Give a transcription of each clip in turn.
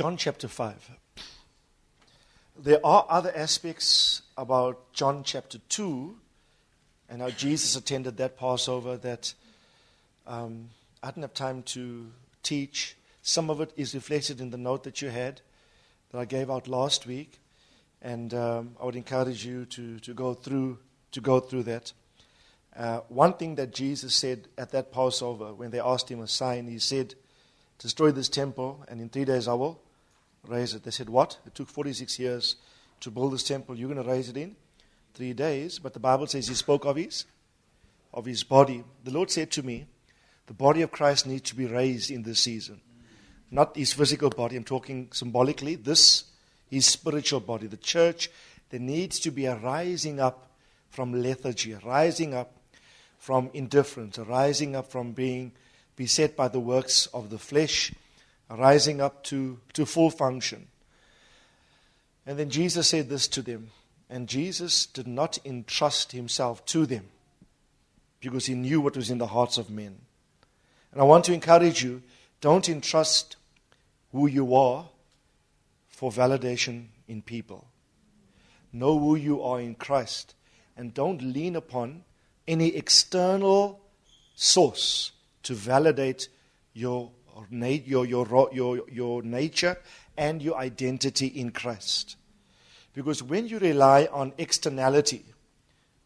John chapter 5. There are other aspects about John chapter 2 and how Jesus attended that Passover that um, I didn't have time to teach. Some of it is reflected in the note that you had that I gave out last week, and um, I would encourage you to, to, go, through, to go through that. Uh, one thing that Jesus said at that Passover when they asked him a sign, he said, Destroy this temple, and in three days I will raise it. They said, What? It took 46 years to build this temple. You're going to raise it in three days. But the Bible says he spoke of his, of his body. The Lord said to me, The body of Christ needs to be raised in this season. Not his physical body. I'm talking symbolically. This, his spiritual body. The church, there needs to be a rising up from lethargy, a rising up from indifference, a rising up from being beset by the works of the flesh rising up to, to full function. And then Jesus said this to them. And Jesus did not entrust himself to them because he knew what was in the hearts of men. And I want to encourage you don't entrust who you are for validation in people. Know who you are in Christ. And don't lean upon any external source to validate your your, your, your, your nature and your identity in Christ. Because when you rely on externality,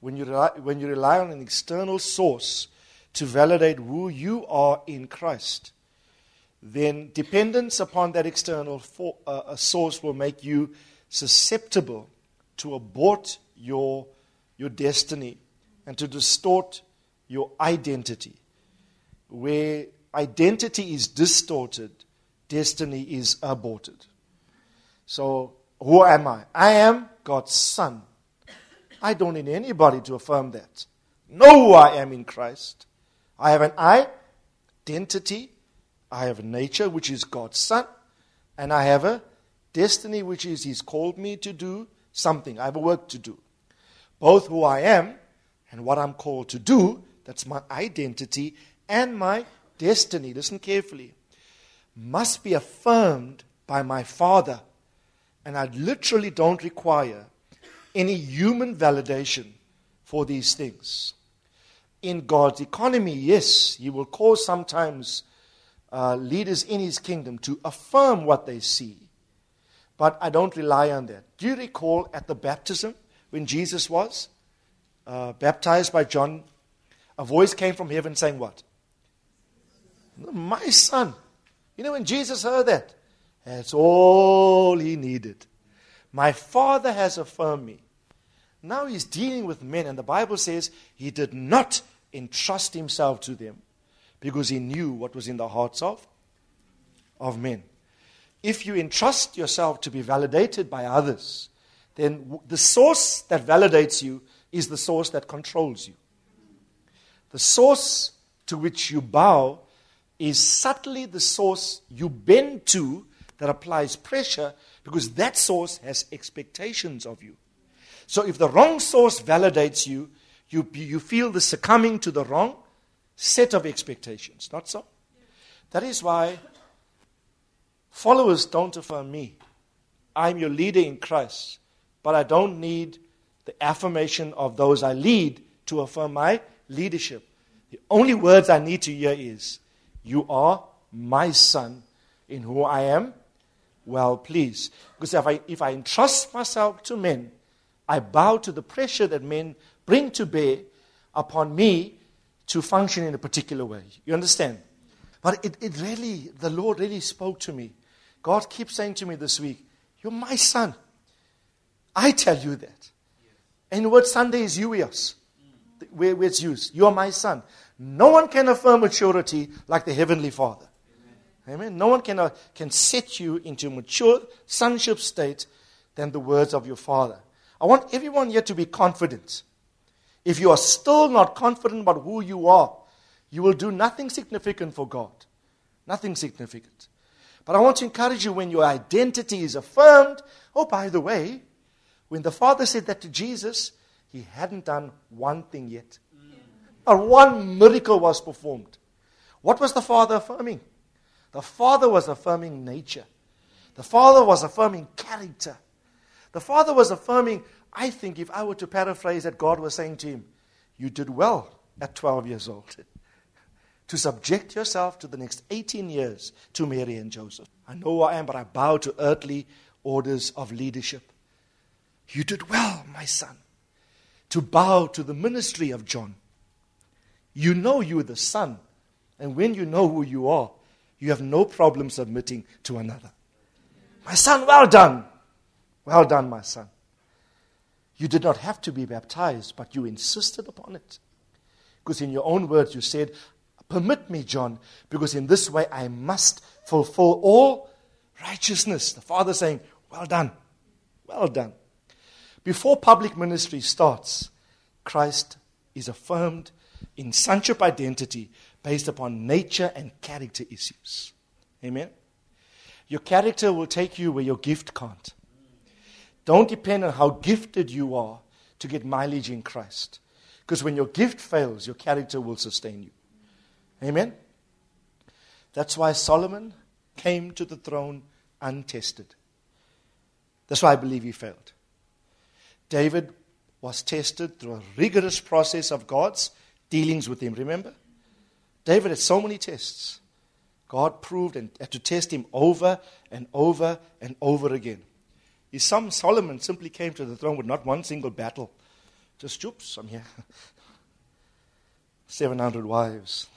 when you rely, when you rely on an external source to validate who you are in Christ, then dependence upon that external for, uh, source will make you susceptible to abort your, your destiny and to distort your identity. Where identity is distorted, destiny is aborted. So, who am I? I am God's son. I don't need anybody to affirm that. Know who I am in Christ. I have an identity. I have a nature, which is God's son. And I have a destiny, which is He's called me to do something. I have a work to do. Both who I am and what I'm called to do, that's my identity and my destiny, listen carefully, must be affirmed by my Father. And I literally don't require any human validation for these things. In God's economy, yes, He will cause sometimes uh, leaders in His kingdom to affirm what they see. But I don't rely on that. Do you recall at the baptism when Jesus was uh, baptized by John? A voice came from heaven saying, What? My son. You know, when Jesus heard that, that's all he needed. My father has affirmed me. Now he's dealing with men, and the Bible says he did not entrust himself to them because he knew what was in the hearts of, of men. If you entrust yourself to be validated by others, then the source that validates you is the source that controls you. The source to which you bow is subtly the source you bend to that applies pressure because that source has expectations of you. So if the wrong source validates you, you, you feel the succumbing to the wrong set of expectations. Not so? That is why followers don't affirm me. I'm your leader in Christ, but I don't need the affirmation of those I lead to affirm my leadership. The only words I need to hear is, you are my son in whom I am well pleased. Because if I, if I entrust myself to men, I bow to the pressure that men bring to bear upon me to function in a particular way. You understand? But it, it really, the Lord really spoke to me. God keeps saying to me this week, You're my son. I tell you that. And word Sunday is huios, where, where it's used. You are my son. No one can affirm maturity like the Heavenly Father. Amen. No one can, uh, can set you into mature sonship state than the words of your Father. I want everyone here to be confident. If you are still not confident about who you are, you will do nothing significant for God. Nothing significant. But I want to encourage you when your identity is affirmed. Oh, by the way, when the Father said that to Jesus, he hadn't done one thing yet. Not one miracle was performed. What was the Father affirming? The Father was affirming nature. The Father was affirming character. The Father was affirming, I think, if I were to paraphrase that, God was saying to him, You did well at 12 years old to subject yourself to the next 18 years to Mary and Joseph. I know who I am, but I bow to earthly orders of leadership. You did well, my son, to bow to the ministry of John. You know you're the son, and when you know who you are, you have no problem submitting to another. My son, well done. Well done, my son. You did not have to be baptized, but you insisted upon it. Because in your own words, you said, Permit me, John, because in this way I must fulfill all righteousness. The Father saying, Well done. Well done. Before public ministry starts, Christ is affirmed in sonship identity based upon nature and character issues. Amen? Your character will take you where your gift can't. Don't depend on how gifted you are to get mileage in Christ. Because when your gift fails, your character will sustain you. Amen? That's why Solomon came to the throne untested. That's why I believe he failed. David was tested through a rigorous process of God's dealings with him. Remember? David had so many tests. God proved and had to test him over and over and over again. His son Solomon simply came to the throne with not one single battle. Just, oops, I'm here. 700 wives,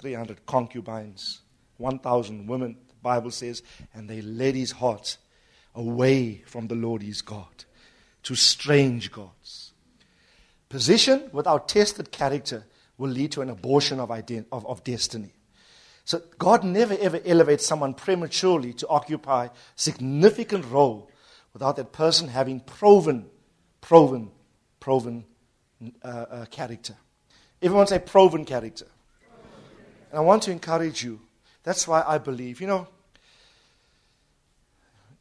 300 concubines, 1,000 women, the Bible says, and they led his heart away from the Lord his God to strange gods. Position without tested character will lead to an abortion of, ident- of, of destiny. So God never ever elevates someone prematurely to occupy significant role without that person having proven, proven, proven uh, uh, character. Everyone say proven character. And I want to encourage you. That's why I believe, you know,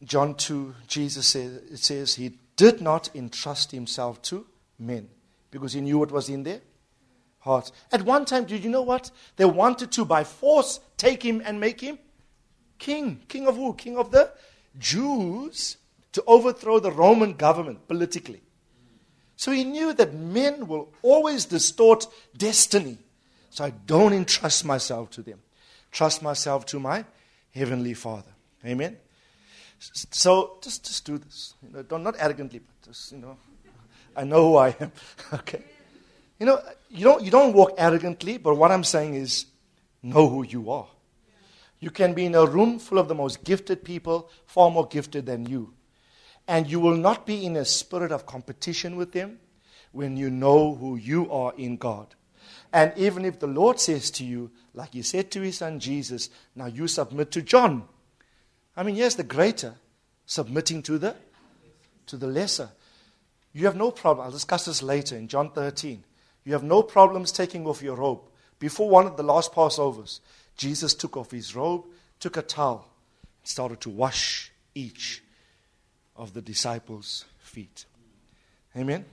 John 2, Jesus says, it says he did not entrust himself to men because he knew what was in their At one time, did you know what? They wanted to, by force, take him and make him king. King of who? King of the Jews to overthrow the Roman government politically. So he knew that men will always distort destiny. So I don't entrust myself to them. Trust myself to my Heavenly Father. Amen? So just, just do this. You know, don't, not arrogantly, but just, you know, I know who I am. okay. You know, you don't, you don't walk arrogantly, but what I'm saying is know who you are. You can be in a room full of the most gifted people, far more gifted than you. And you will not be in a spirit of competition with them when you know who you are in God. And even if the Lord says to you, like he said to his son Jesus, now you submit to John. I mean, yes, the greater submitting to the to the lesser. You have no problem. I'll discuss this later in John 13. You have no problems taking off your robe. Before one of the last Passovers, Jesus took off his robe, took a towel, and started to wash each of the disciples' feet. Amen.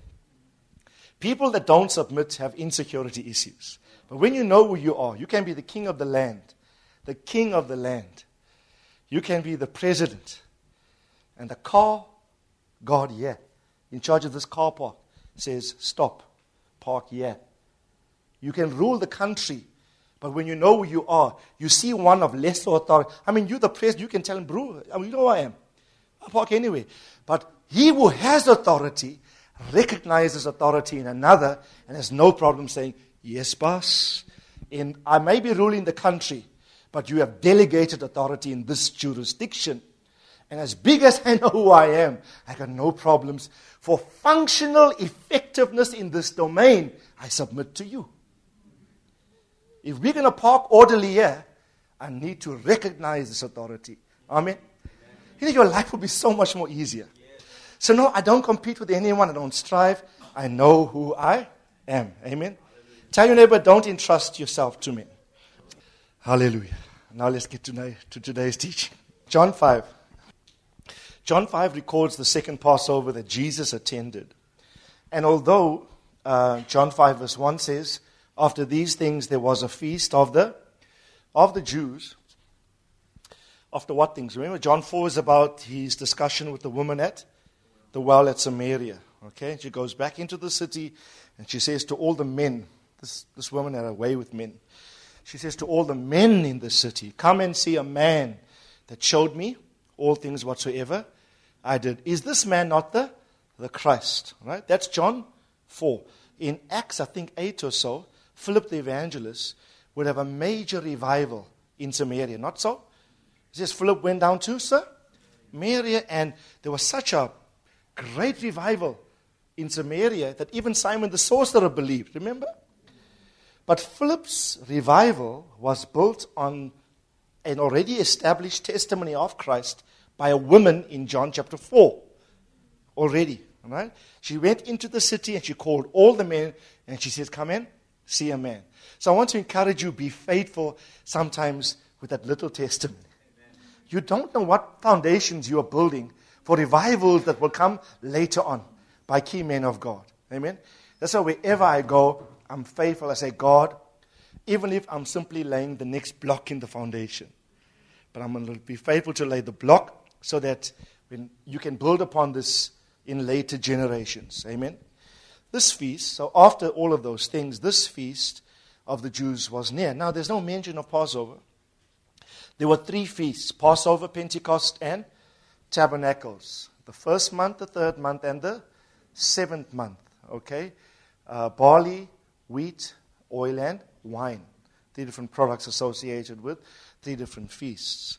People that don't submit have insecurity issues. But when you know who you are, you can be the king of the land, the king of the land. You can be the president. And the car, God, yeah, in charge of this car park, says, stop, park, yeah. You can rule the country, but when you know who you are, you see one of lesser authority. I mean, you're the president, you can tell him, bro, I mean, you know who I am. I'll park anyway. But he who has authority recognizes authority in another and has no problem saying, Yes, boss. In, I may be ruling the country, but you have delegated authority in this jurisdiction. And as big as I know who I am, I got no problems. For functional effectiveness in this domain, I submit to you. If we're going to park orderly here, I need to recognize this authority. Amen. You know, your life will be so much more easier. So, no, I don't compete with anyone. I don't strive. I know who I am. Amen. Tell your neighbor, don't entrust yourself to me. Hallelujah. Now let's get to, to today's teaching. John 5. John 5 records the second Passover that Jesus attended. And although uh, John 5 verse 1 says, after these things there was a feast of the, of the Jews. After what things? Remember, John 4 is about his discussion with the woman at the well at Samaria. Okay, she goes back into the city and she says to all the men, this, this woman had a way with men. She says to all the men in the city, Come and see a man that showed me all things whatsoever I did. Is this man not the, the Christ? Right? That's John 4. In Acts, I think 8 or so, Philip the evangelist would have a major revival in Samaria. Not so? It says Philip went down to Samaria, and there was such a great revival in Samaria that even Simon the sorcerer believed. Remember? But Philip's revival was built on an already established testimony of Christ by a woman in John chapter 4 already. Right? She went into the city and she called all the men and she says, Come in, see a man. So I want to encourage you, be faithful sometimes with that little testimony. You don't know what foundations you are building for revivals that will come later on by key men of God. Amen. That's why wherever I go, I'm faithful. I say, God, even if I'm simply laying the next block in the foundation, but I'm going to be faithful to lay the block so that when you can build upon this in later generations. Amen. This feast, so after all of those things, this feast of the Jews was near. Now, there's no mention of Passover. There were three feasts Passover, Pentecost, and Tabernacles. The first month, the third month, and the seventh month. Okay? Uh, barley, wheat, oil, and wine. Three different products associated with three different feasts.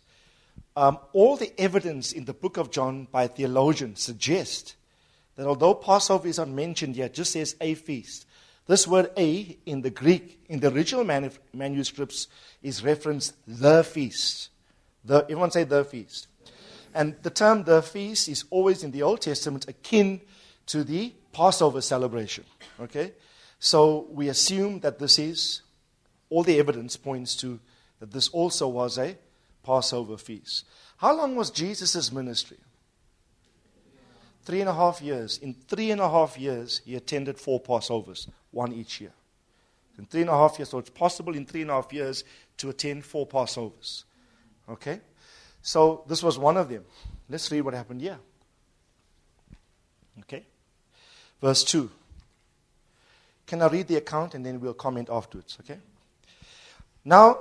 Um, all the evidence in the book of John by theologians suggest that although Passover is not mentioned yet, just says a feast. This word a in the Greek, in the original manuscripts, is referenced the feast. The, everyone say the feast. And the term the feast is always in the Old Testament akin to the Passover celebration. Okay? So we assume that this is, all the evidence points to that this also was a Passover feast. How long was Jesus' ministry? Three and a half years. In three and a half years, he attended four Passovers, one each year. In three and a half years, so it's possible in three and a half years to attend four Passovers. Okay? So this was one of them. Let's read what happened here. Okay? Verse 2. Can I read the account and then we'll comment afterwards? Okay? Now,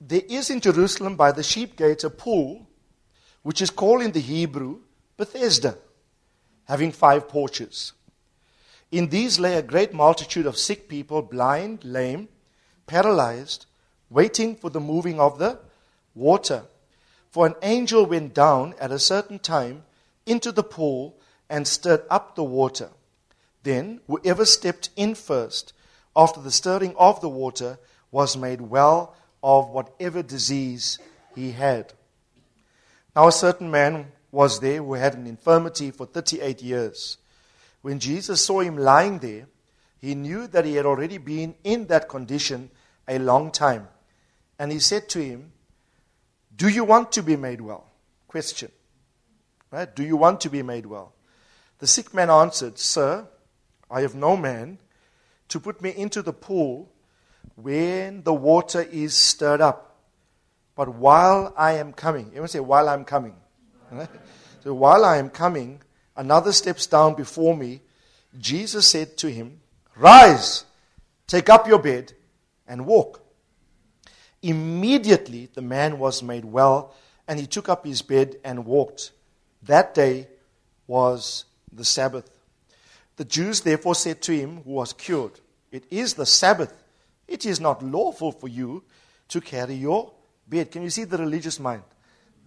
there is in Jerusalem by the sheep gate a pool, which is called in the Hebrew Bethesda, having five porches. In these lay a great multitude of sick people, blind, lame, paralyzed, waiting for the moving of the water. For an angel went down at a certain time into the pool and stirred up the water. Then whoever stepped in first, after the stirring of the water, was made well of whatever disease he had. Now, a certain man was there who had an infirmity for 38 years. When Jesus saw him lying there, he knew that he had already been in that condition a long time. And he said to him, Do you want to be made well? Question. Right? Do you want to be made well? The sick man answered, Sir, I have no man to put me into the pool when the water is stirred up. But while I am coming, everyone say, while I'm coming. So while I am coming, another steps down before me. Jesus said to him, Rise, take up your bed, and walk. Immediately the man was made well, and he took up his bed and walked. That day was the Sabbath. The Jews therefore said to him, who was cured, It is the Sabbath. It is not lawful for you to carry your bed. Can you see the religious mind?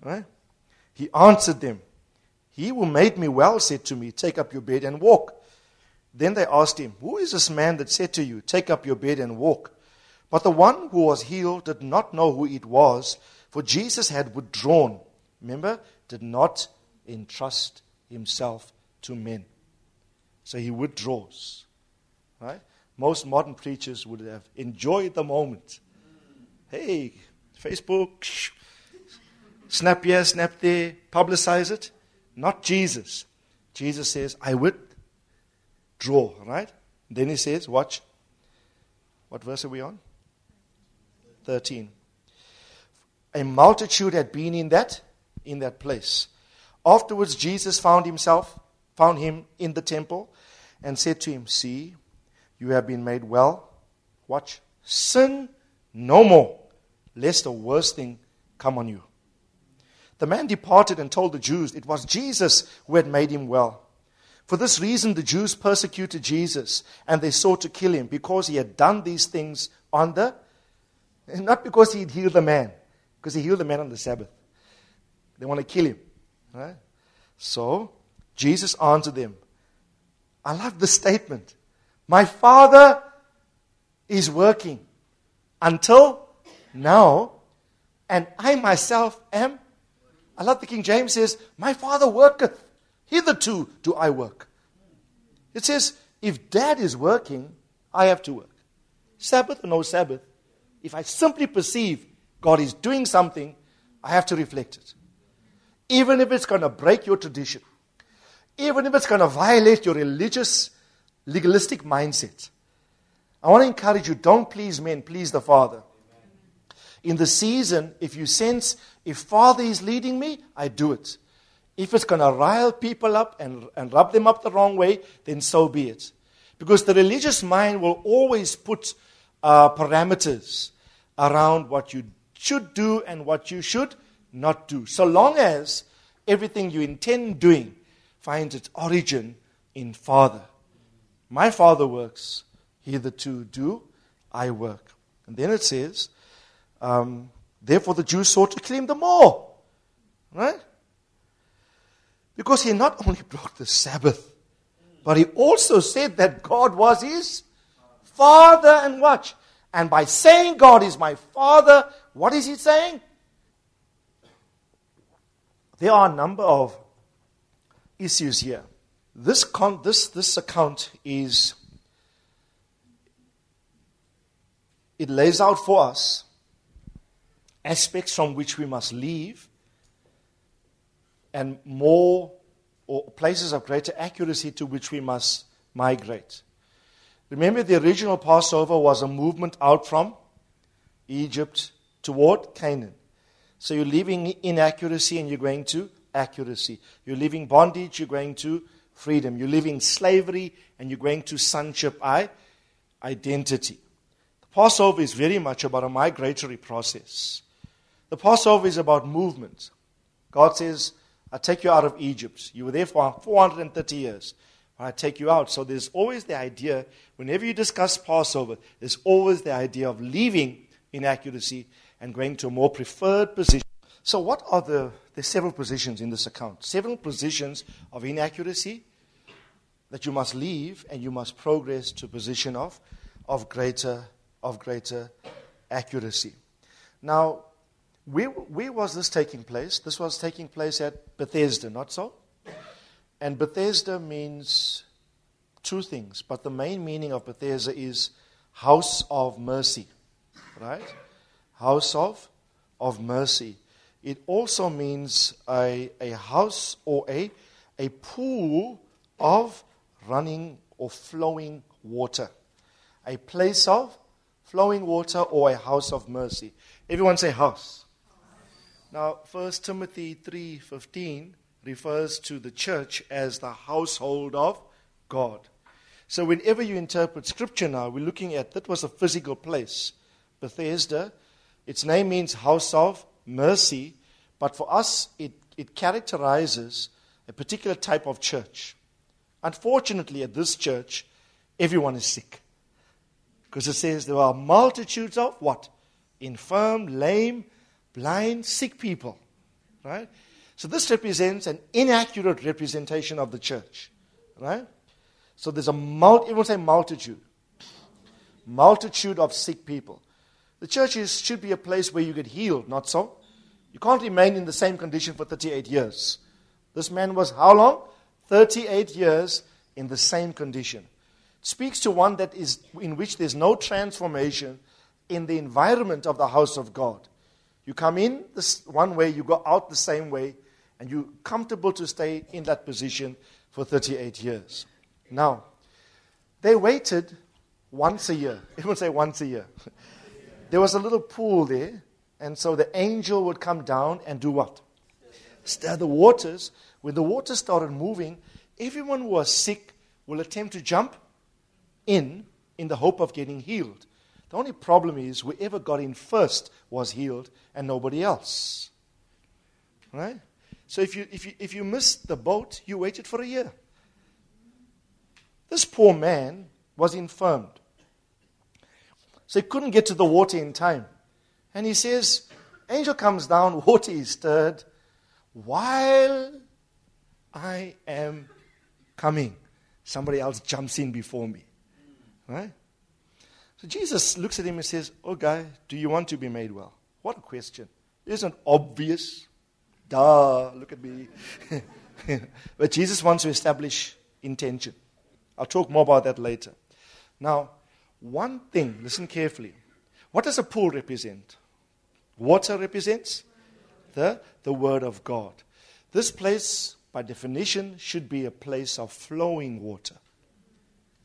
Right? He answered them, He who made me well said to me, Take up your bed and walk. Then they asked him, Who is this man that said to you, Take up your bed and walk? But the one who was healed did not know who it was, for Jesus had withdrawn. Remember? Did not entrust himself to men. So he withdraws. Right? Most modern preachers would have enjoyed the moment. Hey, Facebook, snap here, snap there, publicize it. Not Jesus. Jesus says, I withdraw, right? Then he says, watch. What verse are we on? 13. A multitude had been in that in that place. Afterwards Jesus found himself found him in the temple and said to him, "See, you have been made well. Watch. Sin no more, lest a worse thing come on you." The man departed and told the Jews it was Jesus who had made him well. For this reason, the Jews persecuted Jesus and they sought to kill him because he had done these things on the, not because he had healed the man, because he healed the man on the Sabbath. They want to kill him. Right? So, Jesus answered them. I love the statement. My Father is working until now, and I myself am. I love the King James says, My Father worketh Hitherto do I work. It says, if dad is working, I have to work. Sabbath or no Sabbath, if I simply perceive God is doing something, I have to reflect it. Even if it's going to break your tradition, even if it's going to violate your religious, legalistic mindset. I want to encourage you don't please men, please the Father. In the season, if you sense, if Father is leading me, I do it. If it's going to rile people up and, and rub them up the wrong way, then so be it. Because the religious mind will always put uh, parameters around what you should do and what you should not do. So long as everything you intend doing finds its origin in Father. My Father works, hitherto do I work. And then it says, um, therefore the Jews sought to kill him the more. Right? Because he not only broke the Sabbath, but he also said that God was his father. And watch. And by saying God is my father, what is he saying? There are a number of issues here. This, con- this, this account is, it lays out for us aspects from which we must leave and more or places of greater accuracy to which we must migrate. Remember, the original Passover was a movement out from Egypt toward Canaan. So you're leaving inaccuracy and you're going to accuracy. You're leaving bondage, you're going to freedom. You live in slavery and you're going to sonship, I, identity. The Passover is very much about a migratory process. The Passover is about movement. God says, I take you out of Egypt. You were there for 430 years. I take you out. So there's always the idea, whenever you discuss Passover, there's always the idea of leaving inaccuracy and going to a more preferred position. So, what are the, there's several positions in this account, several positions of inaccuracy that you must leave and you must progress to a position of, of, greater, of greater accuracy. Now, where, where was this taking place? This was taking place at Bethesda, not so? And Bethesda means two things, but the main meaning of Bethesda is house of mercy, right? House of, of mercy. It also means a, a house or a, a pool of running or flowing water. A place of flowing water or a house of mercy. Everyone say house. Now, 1 Timothy 3:15 refers to the church as the household of God. So whenever you interpret scripture now, we're looking at that was a physical place. Bethesda, its name means house of mercy, but for us it, it characterizes a particular type of church. Unfortunately, at this church, everyone is sick. Because it says there are multitudes of what? Infirm, lame, blind, sick people. Right? So this represents an inaccurate representation of the church. Right? So there's a multi, everyone say multitude. Multitude of sick people. The church is, should be a place where you get healed, not so? You can't remain in the same condition for 38 years. This man was how long? 38 years in the same condition. It speaks to one that is in which there's no transformation in the environment of the house of God. You come in this one way, you go out the same way, and you're comfortable to stay in that position for 38 years. Now, they waited once a year. Everyone say once a year. There was a little pool there, and so the angel would come down and do what? Stir the waters. When the water started moving, everyone who was sick will attempt to jump in in the hope of getting healed. The only problem is whoever got in first was healed and nobody else. Right? So if you, if you, if you missed the boat, you waited for a year. This poor man was infirmed. So he couldn't get to the water in time. And he says, Angel comes down, water is stirred, while I am coming. Somebody else jumps in before me. Right? So Jesus looks at him and says, Oh, guy, do you want to be made well? What a question. Isn't obvious? Duh, look at me. but Jesus wants to establish intention. I'll talk more about that later. Now, one thing, listen carefully. What does a pool represent? Water represents the, the Word of God. This place, by definition, should be a place of flowing water.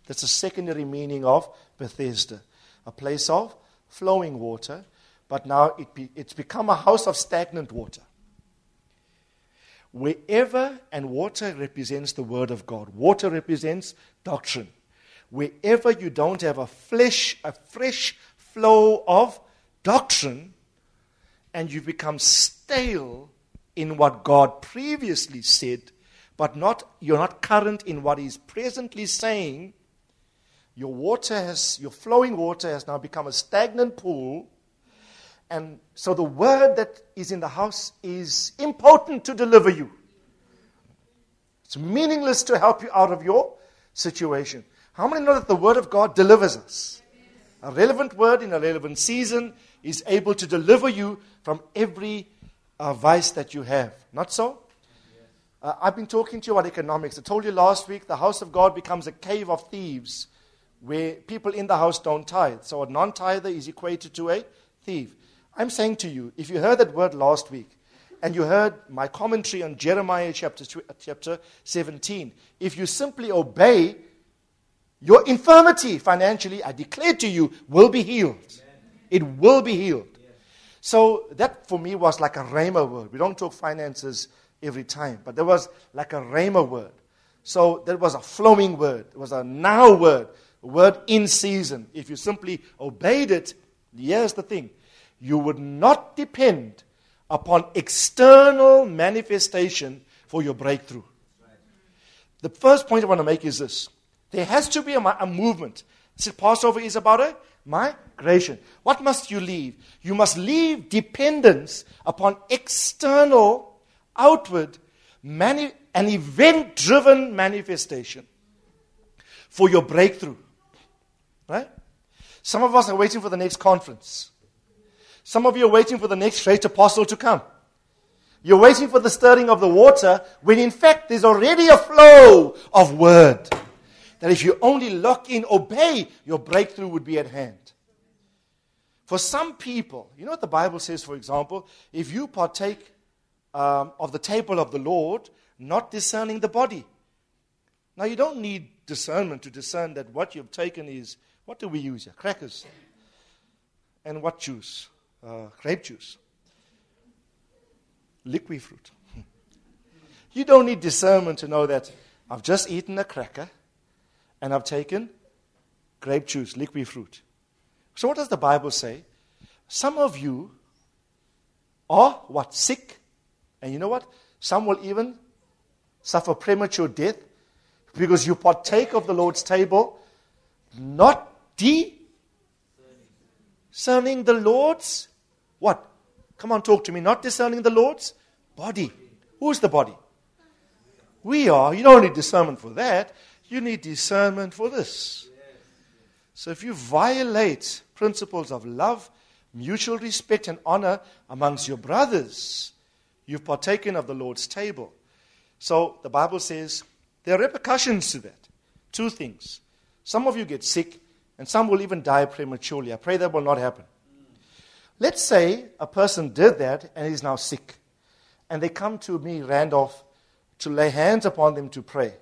That's the secondary meaning of Bethesda, a place of flowing water, but now it be, it's become a house of stagnant water. Wherever, and water represents the Word of God, water represents doctrine. Wherever you don't have a flesh, a fresh flow of doctrine, and you become stale in what God previously said, but not you're not current in what He's presently saying, your water has your flowing water has now become a stagnant pool. And so the word that is in the house is impotent to deliver you. It's meaningless to help you out of your situation. How many know that the word of God delivers us? A relevant word in a relevant season is able to deliver you from every uh, vice that you have. Not so? Uh, I've been talking to you about economics. I told you last week the house of God becomes a cave of thieves where people in the house don't tithe. So a non tither is equated to a thief. I'm saying to you, if you heard that word last week, and you heard my commentary on Jeremiah chapter, chapter 17, if you simply obey, your infirmity financially, I declare to you, will be healed. It will be healed. So that for me was like a rhema word. We don't talk finances every time, but there was like a rhema word. So that was a flowing word. It was a now word, a word in season. If you simply obeyed it, here's the thing you would not depend upon external manifestation for your breakthrough. The first point I want to make is this there has to be a, a movement. See, Passover is about a migration. What must you leave? You must leave dependence upon external, outward, mani- an event driven manifestation for your breakthrough. Right? Some of us are waiting for the next conference. Some of you are waiting for the next great apostle to come. You're waiting for the stirring of the water when in fact there's already a flow of word that if you only lock in, obey, your breakthrough would be at hand. For some people, you know what the Bible says, for example, if you partake um, of the table of the Lord, not discerning the body. Now, you don't need discernment to discern that what you've taken is, what do we use here? Crackers. And what juice? Uh, grape juice. Liquid fruit. you don't need discernment to know that I've just eaten a cracker and I've taken grape juice, liquid fruit. So, what does the Bible say? Some of you are what? Sick. And you know what? Some will even suffer premature death because you partake of the Lord's table, not discerning the Lord's what? Come on, talk to me. Not discerning the Lord's body. Who's the body? We are. You don't need discernment for that. You need discernment for this. So if you violate principles of love, mutual respect and honor amongst your brothers, you've partaken of the Lord's table. So the Bible says there are repercussions to that. Two things. Some of you get sick, and some will even die prematurely. I pray that will not happen. Let's say a person did that and is now sick, and they come to me, Randolph, to lay hands upon them to pray.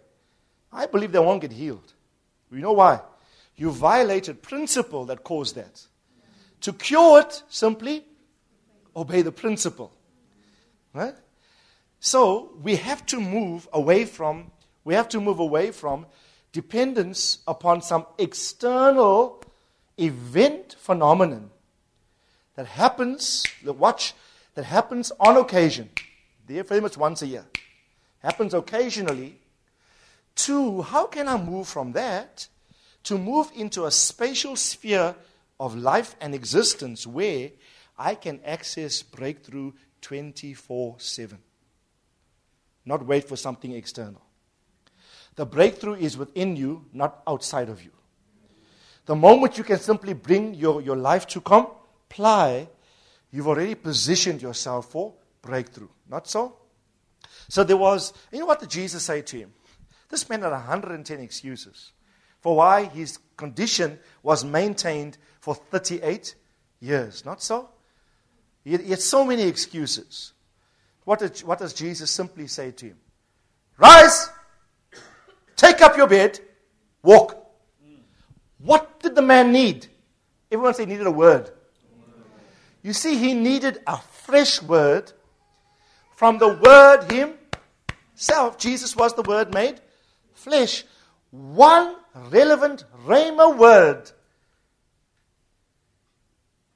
I believe they won't get healed. You know why? You violated principle that caused that. To cure it, simply obey the principle. Right? So we have to move away from we have to move away from dependence upon some external event phenomenon that happens, watch that happens on occasion. Very much once a year. Happens occasionally. To how can I move from that to move into a spatial sphere of life and existence where I can access breakthrough 24 7? Not wait for something external. The breakthrough is within you, not outside of you. The moment you can simply bring your, your life to comply, you've already positioned yourself for breakthrough. Not so? So there was, you know what did Jesus say to him? This man had 110 excuses for why his condition was maintained for 38 years. Not so? He had, he had so many excuses. What, did, what does Jesus simply say to him? Rise! Take up your bed, walk. What did the man need? Everyone said he needed a word. You see, he needed a fresh word from the word himself. Jesus was the word made flesh. One relevant Rhema word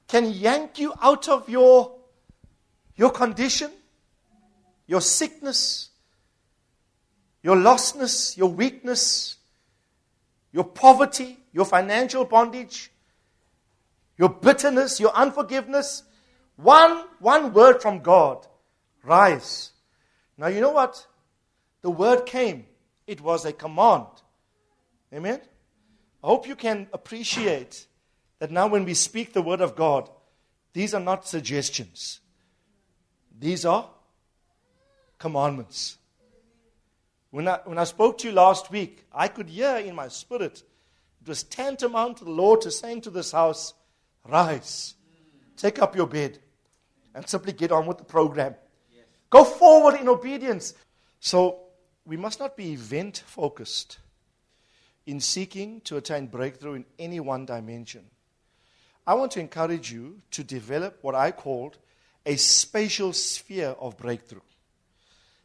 can yank you out of your, your condition, your sickness, your lostness, your weakness, your poverty, your financial bondage, your bitterness, your unforgiveness. One, one word from God rise. Now, you know what? The word came, it was a command. Amen? I hope you can appreciate that now when we speak the word of God, these are not suggestions, these are commandments. When I, when I spoke to you last week, I could hear in my spirit, it was tantamount to the Lord to saying to this house, Rise, take up your bed, and simply get on with the program. Yes. Go forward in obedience. So, we must not be event focused in seeking to attain breakthrough in any one dimension. I want to encourage you to develop what I called a spatial sphere of breakthrough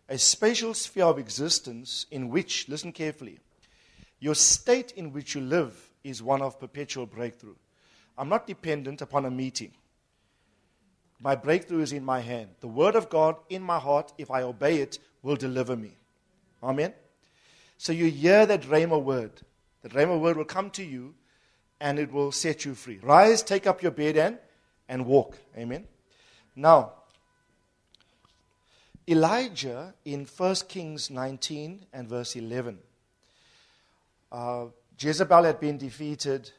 a spatial sphere of existence in which, listen carefully, your state in which you live is one of perpetual breakthrough. I'm not dependent upon a meeting. My breakthrough is in my hand. The word of God in my heart, if I obey it, will deliver me. Amen. So you hear that Rhema word. That Rhema word will come to you and it will set you free. Rise, take up your bed and, and walk. Amen. Now, Elijah in 1 Kings 19 and verse 11. Uh, Jezebel had been defeated,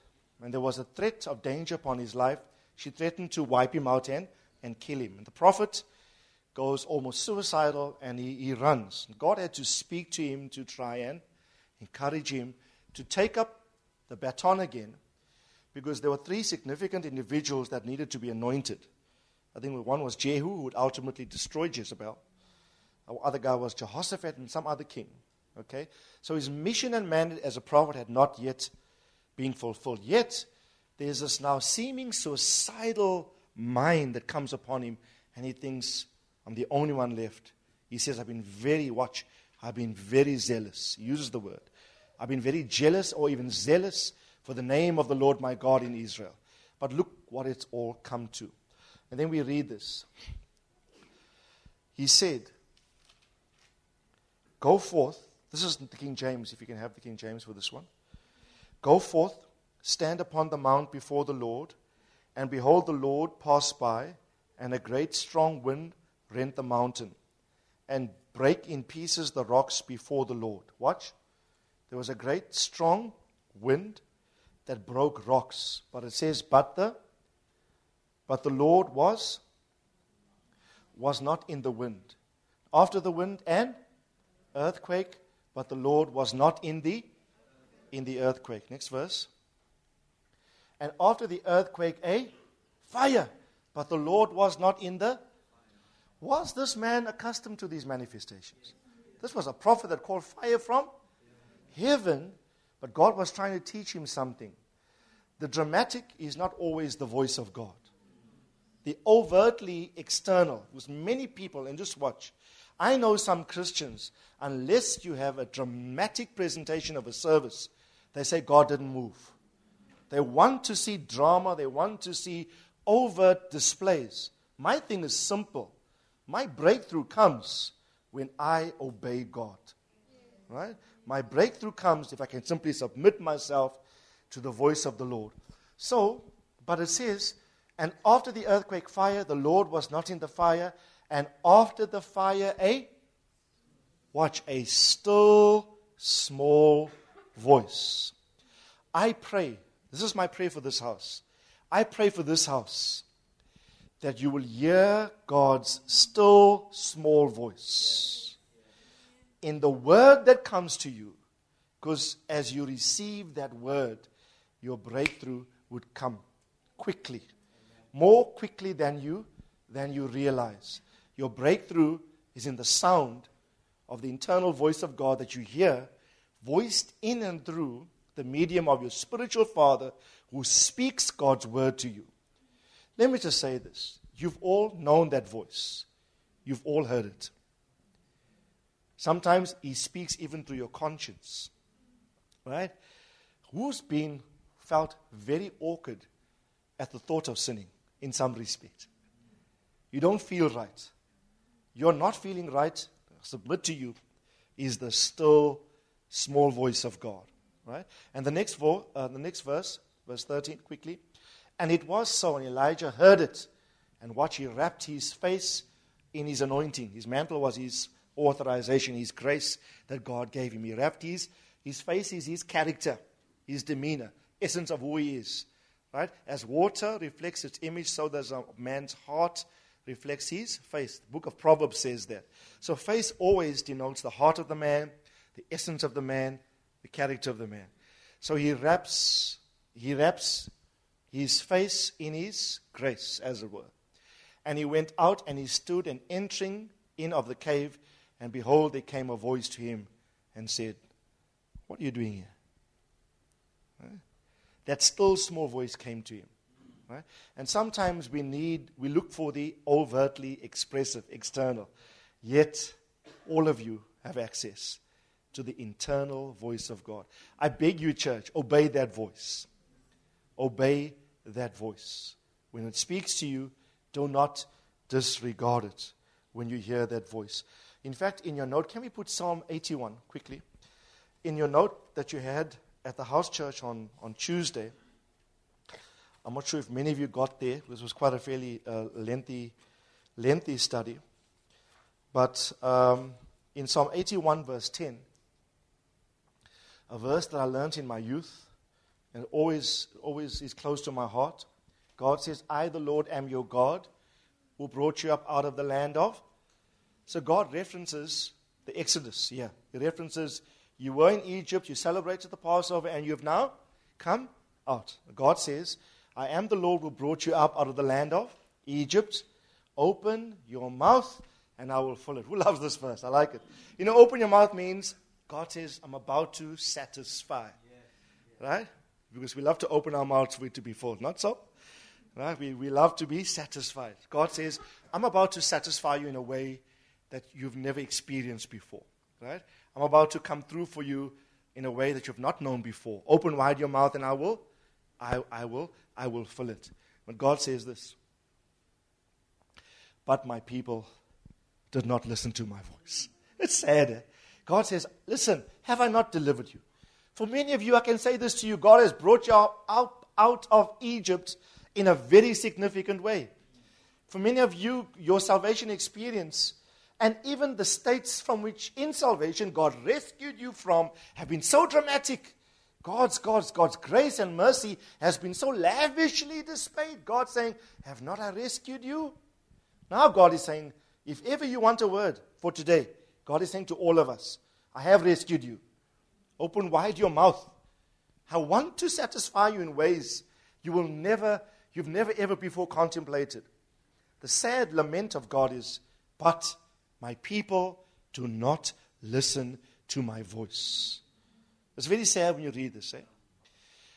and there was a threat of danger upon his life. She threatened to wipe him out and, and kill him. And the prophet goes almost suicidal and he, he runs. God had to speak to him to try and encourage him to take up the baton again because there were three significant individuals that needed to be anointed. I think one was Jehu, who would ultimately destroy Jezebel. Our other guy was Jehoshaphat and some other king. Okay? So his mission and mandate as a prophet had not yet been fulfilled. Yet, there's this now seeming suicidal mind that comes upon him, and he thinks, I'm the only one left. He says, I've been very, watch, I've been very zealous. He uses the word. I've been very jealous or even zealous for the name of the Lord my God in Israel. But look what it's all come to. And then we read this. He said, Go forth. This isn't the King James, if you can have the King James for this one. Go forth, stand upon the mount before the Lord, and behold, the Lord pass by, and a great strong wind rent the mountain, and break in pieces the rocks before the Lord. Watch. There was a great strong wind that broke rocks. But it says, but the but the Lord was was not in the wind. After the wind and earthquake, but the Lord was not in the in the earthquake. Next verse. And after the earthquake, a fire, but the Lord was not in the was this man accustomed to these manifestations? This was a prophet that called fire from heaven, but God was trying to teach him something. The dramatic is not always the voice of God. The overtly external, with many people, and just watch. I know some Christians, unless you have a dramatic presentation of a service, they say God didn't move. They want to see drama, they want to see overt displays. My thing is simple. My breakthrough comes when I obey God. Right? My breakthrough comes if I can simply submit myself to the voice of the Lord. So, but it says, and after the earthquake fire, the Lord was not in the fire, and after the fire, a watch, a still small voice. I pray, this is my prayer for this house. I pray for this house that you will hear God's still small voice in the word that comes to you. Because as you receive that word, your breakthrough would come quickly, more quickly than you, than you realize. Your breakthrough is in the sound of the internal voice of God that you hear, voiced in and through the medium of your spiritual father who speaks God's word to you. Let me just say this. You've all known that voice, you've all heard it. Sometimes he speaks even through your conscience. Right? Who's been felt very awkward at the thought of sinning in some respect? You don't feel right. You're not feeling right, I submit to you, is the still small voice of God. Right? And the next, vo- uh, the next verse, verse 13, quickly. And it was so, and Elijah heard it. And watch, he wrapped his face in his anointing. His mantle was his authorization, his grace that God gave him. He wrapped his, his face is his character, his demeanor, essence of who he is. Right? As water reflects its image, so does a man's heart reflects his face. The book of Proverbs says that. So face always denotes the heart of the man, the essence of the man, the character of the man. So he wraps, he wraps his face in his grace, as it were. And he went out and he stood and entering in of the cave, and behold, there came a voice to him and said, What are you doing here? That still small voice came to him. Right? And sometimes we need, we look for the overtly expressive, external. Yet, all of you have access to the internal voice of God. I beg you, church, obey that voice. Obey that voice. When it speaks to you, do not disregard it when you hear that voice. In fact, in your note, can we put Psalm 81 quickly? In your note that you had at the house church on, on Tuesday, I'm not sure if many of you got there. This was quite a fairly uh, lengthy, lengthy study. But um, in Psalm 81, verse 10, a verse that I learned in my youth and always, always is close to my heart. God says, I, the Lord, am your God who brought you up out of the land of. So God references the Exodus here. He references you were in Egypt, you celebrated the Passover, and you have now come out. God says, I am the Lord who brought you up out of the land of Egypt. Open your mouth and I will fill it. Who loves this verse? I like it. You know, open your mouth means God says, I'm about to satisfy. Right? Because we love to open our mouths for it to be full. Not so? Right? We, we love to be satisfied. God says, I'm about to satisfy you in a way that you've never experienced before. Right? I'm about to come through for you in a way that you've not known before. Open wide your mouth and I will, I, I will, I will fill it. But God says this. But my people did not listen to my voice. It's sad. Eh? God says, Listen, have I not delivered you? For many of you, I can say this to you God has brought you out, out of Egypt in a very significant way. For many of you, your salvation experience and even the states from which in salvation God rescued you from have been so dramatic God's, God's, God's grace and mercy has been so lavishly displayed. God saying, Have not I rescued you? Now God is saying, If ever you want a word for today, God is saying to all of us, I have rescued you. Open wide your mouth. I want to satisfy you in ways you will never, you've never ever before contemplated. The sad lament of God is, But my people do not listen to my voice. It's very sad when you read this. Eh?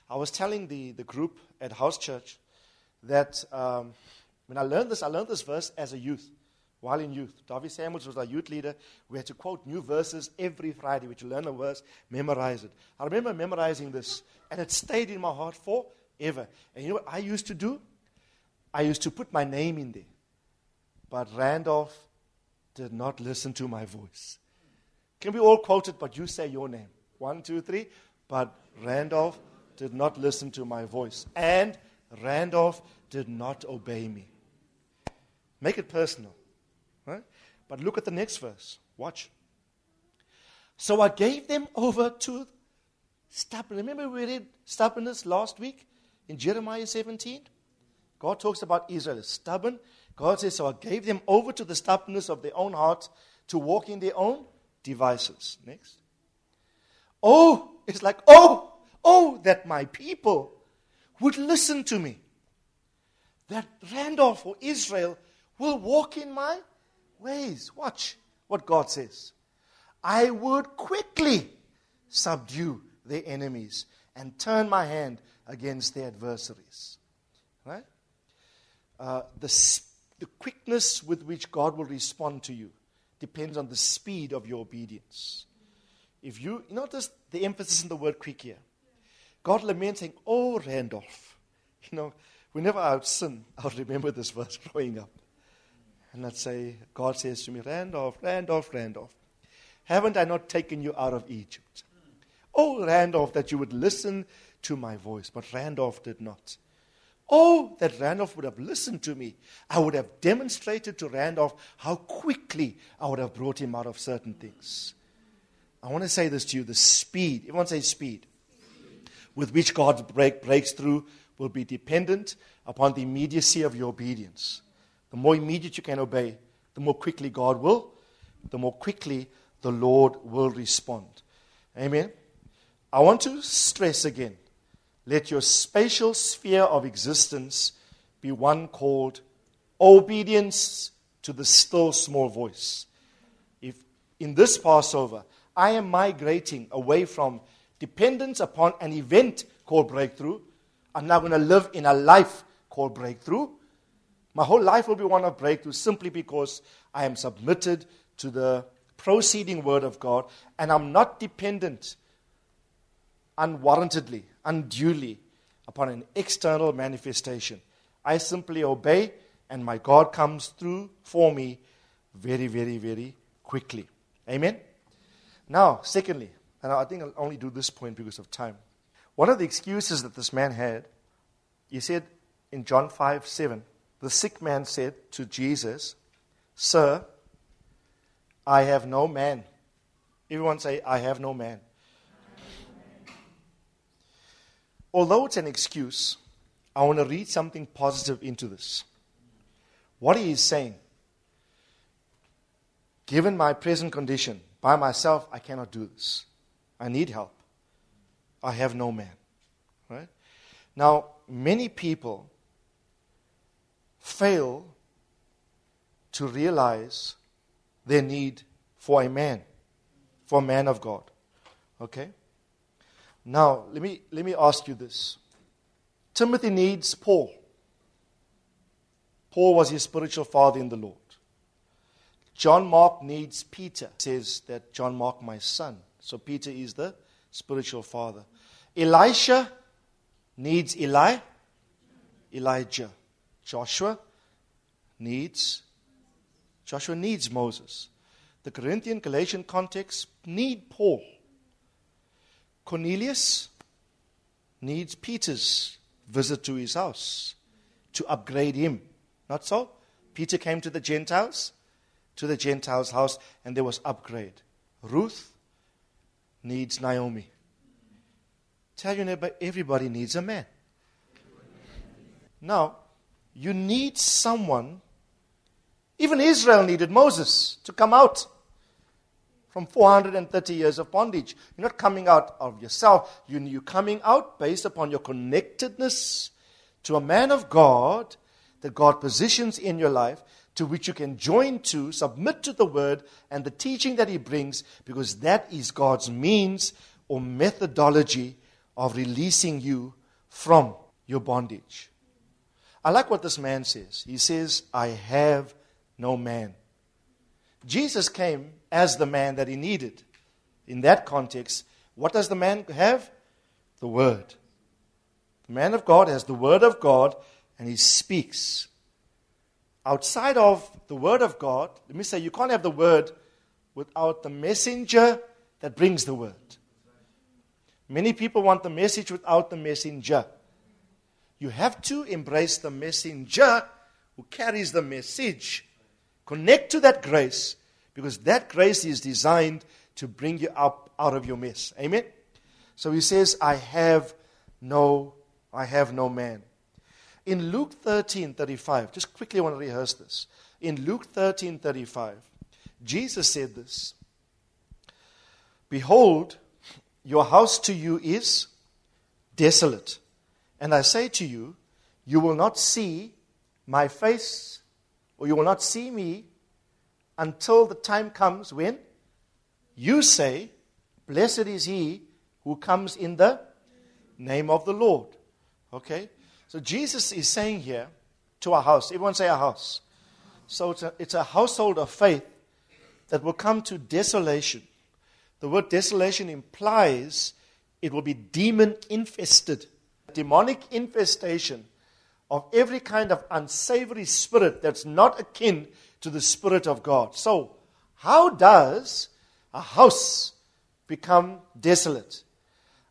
I was telling the, the group at House Church that um, when I learned this, I learned this verse as a youth, while in youth. Darby Samuels was our youth leader. We had to quote new verses every Friday. We had to learn a verse, memorize it. I remember memorizing this, and it stayed in my heart forever. And you know what I used to do? I used to put my name in there. But Randolph did not listen to my voice. Can we all quote it, but you say your name? One, two, three. But Randolph did not listen to my voice. And Randolph did not obey me. Make it personal. Right? But look at the next verse. Watch. So I gave them over to stubborn. Remember we read stubbornness last week in Jeremiah 17? God talks about Israel as stubborn. God says, So I gave them over to the stubbornness of their own heart to walk in their own devices. Next. Oh, it's like, oh, oh, that my people would listen to me. That Randolph or Israel will walk in my ways. Watch what God says. I would quickly subdue their enemies and turn my hand against their adversaries. Right? Uh, the, the quickness with which God will respond to you depends on the speed of your obedience. If you, notice the emphasis in the word quick here. God laments saying, Oh, Randolph. You know, whenever I would sin, I would remember this verse growing up. And I'd say, God says to me, Randolph, Randolph, Randolph, haven't I not taken you out of Egypt? Oh, Randolph, that you would listen to my voice. But Randolph did not. Oh, that Randolph would have listened to me. I would have demonstrated to Randolph how quickly I would have brought him out of certain things. I want to say this to you the speed, everyone say speed, with which God break, breaks through will be dependent upon the immediacy of your obedience. The more immediate you can obey, the more quickly God will, the more quickly the Lord will respond. Amen. I want to stress again let your spatial sphere of existence be one called obedience to the still small voice. If in this Passover I am migrating away from dependence upon an event called breakthrough. I'm now going to live in a life called breakthrough. My whole life will be one of breakthrough simply because I am submitted to the proceeding word of God and I'm not dependent unwarrantedly, unduly upon an external manifestation. I simply obey and my God comes through for me very, very, very quickly. Amen. Now, secondly, and I think I'll only do this point because of time. One of the excuses that this man had, he said in John 5 7, the sick man said to Jesus, Sir, I have no man. Everyone say, I have no man. Although it's an excuse, I want to read something positive into this. What he is saying, given my present condition, by myself, I cannot do this. I need help. I have no man. Right? Now, many people fail to realize their need for a man, for a man of God. Okay? Now, let me, let me ask you this. Timothy needs Paul. Paul was his spiritual father in the Lord. John Mark needs Peter. Says that John Mark, my son. So Peter is the spiritual father. Elisha needs Eli. Elijah. Joshua needs Joshua needs Moses. The Corinthian Galatian context need Paul. Cornelius needs Peter's visit to his house to upgrade him. Not so? Peter came to the Gentiles to the Gentiles' house, and there was upgrade. Ruth needs Naomi Tell your neighbor, everybody needs a man. Now, you need someone. Even Israel needed Moses to come out from 430 years of bondage. You're not coming out of yourself. You're coming out based upon your connectedness to a man of God that God positions in your life, to which you can join to, submit to the word and the teaching that he brings, because that is God's means or methodology of releasing you from your bondage. I like what this man says. He says, I have no man. Jesus came as the man that he needed. In that context, what does the man have? The Word. The man of God has the Word of God and he speaks. Outside of the Word of God, let me say, you can't have the Word without the messenger that brings the Word. Many people want the message without the messenger. You have to embrace the messenger who carries the message. Connect to that grace because that grace is designed to bring you up out of your mess. Amen. So he says, I have no I have no man. In Luke 13 35, just quickly I want to rehearse this. In Luke 13 35, Jesus said this Behold, your house to you is desolate. And I say to you, you will not see my face, or you will not see me until the time comes when you say, Blessed is he who comes in the name of the Lord. Okay? So Jesus is saying here to our house, everyone say a house. So it's a, it's a household of faith that will come to desolation. The word desolation implies it will be demon infested. Demonic infestation of every kind of unsavory spirit that's not akin to the Spirit of God. So, how does a house become desolate?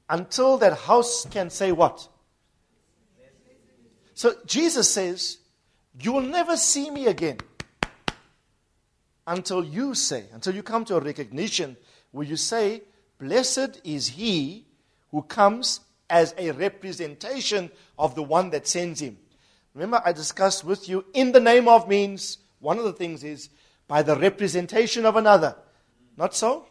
Until that house can say what? So, Jesus says, You will never see me again until you say, until you come to a recognition where you say, Blessed is he who comes as a representation of the one that sends him. Remember, I discussed with you in the name of means one of the things is by the representation of another. Not so?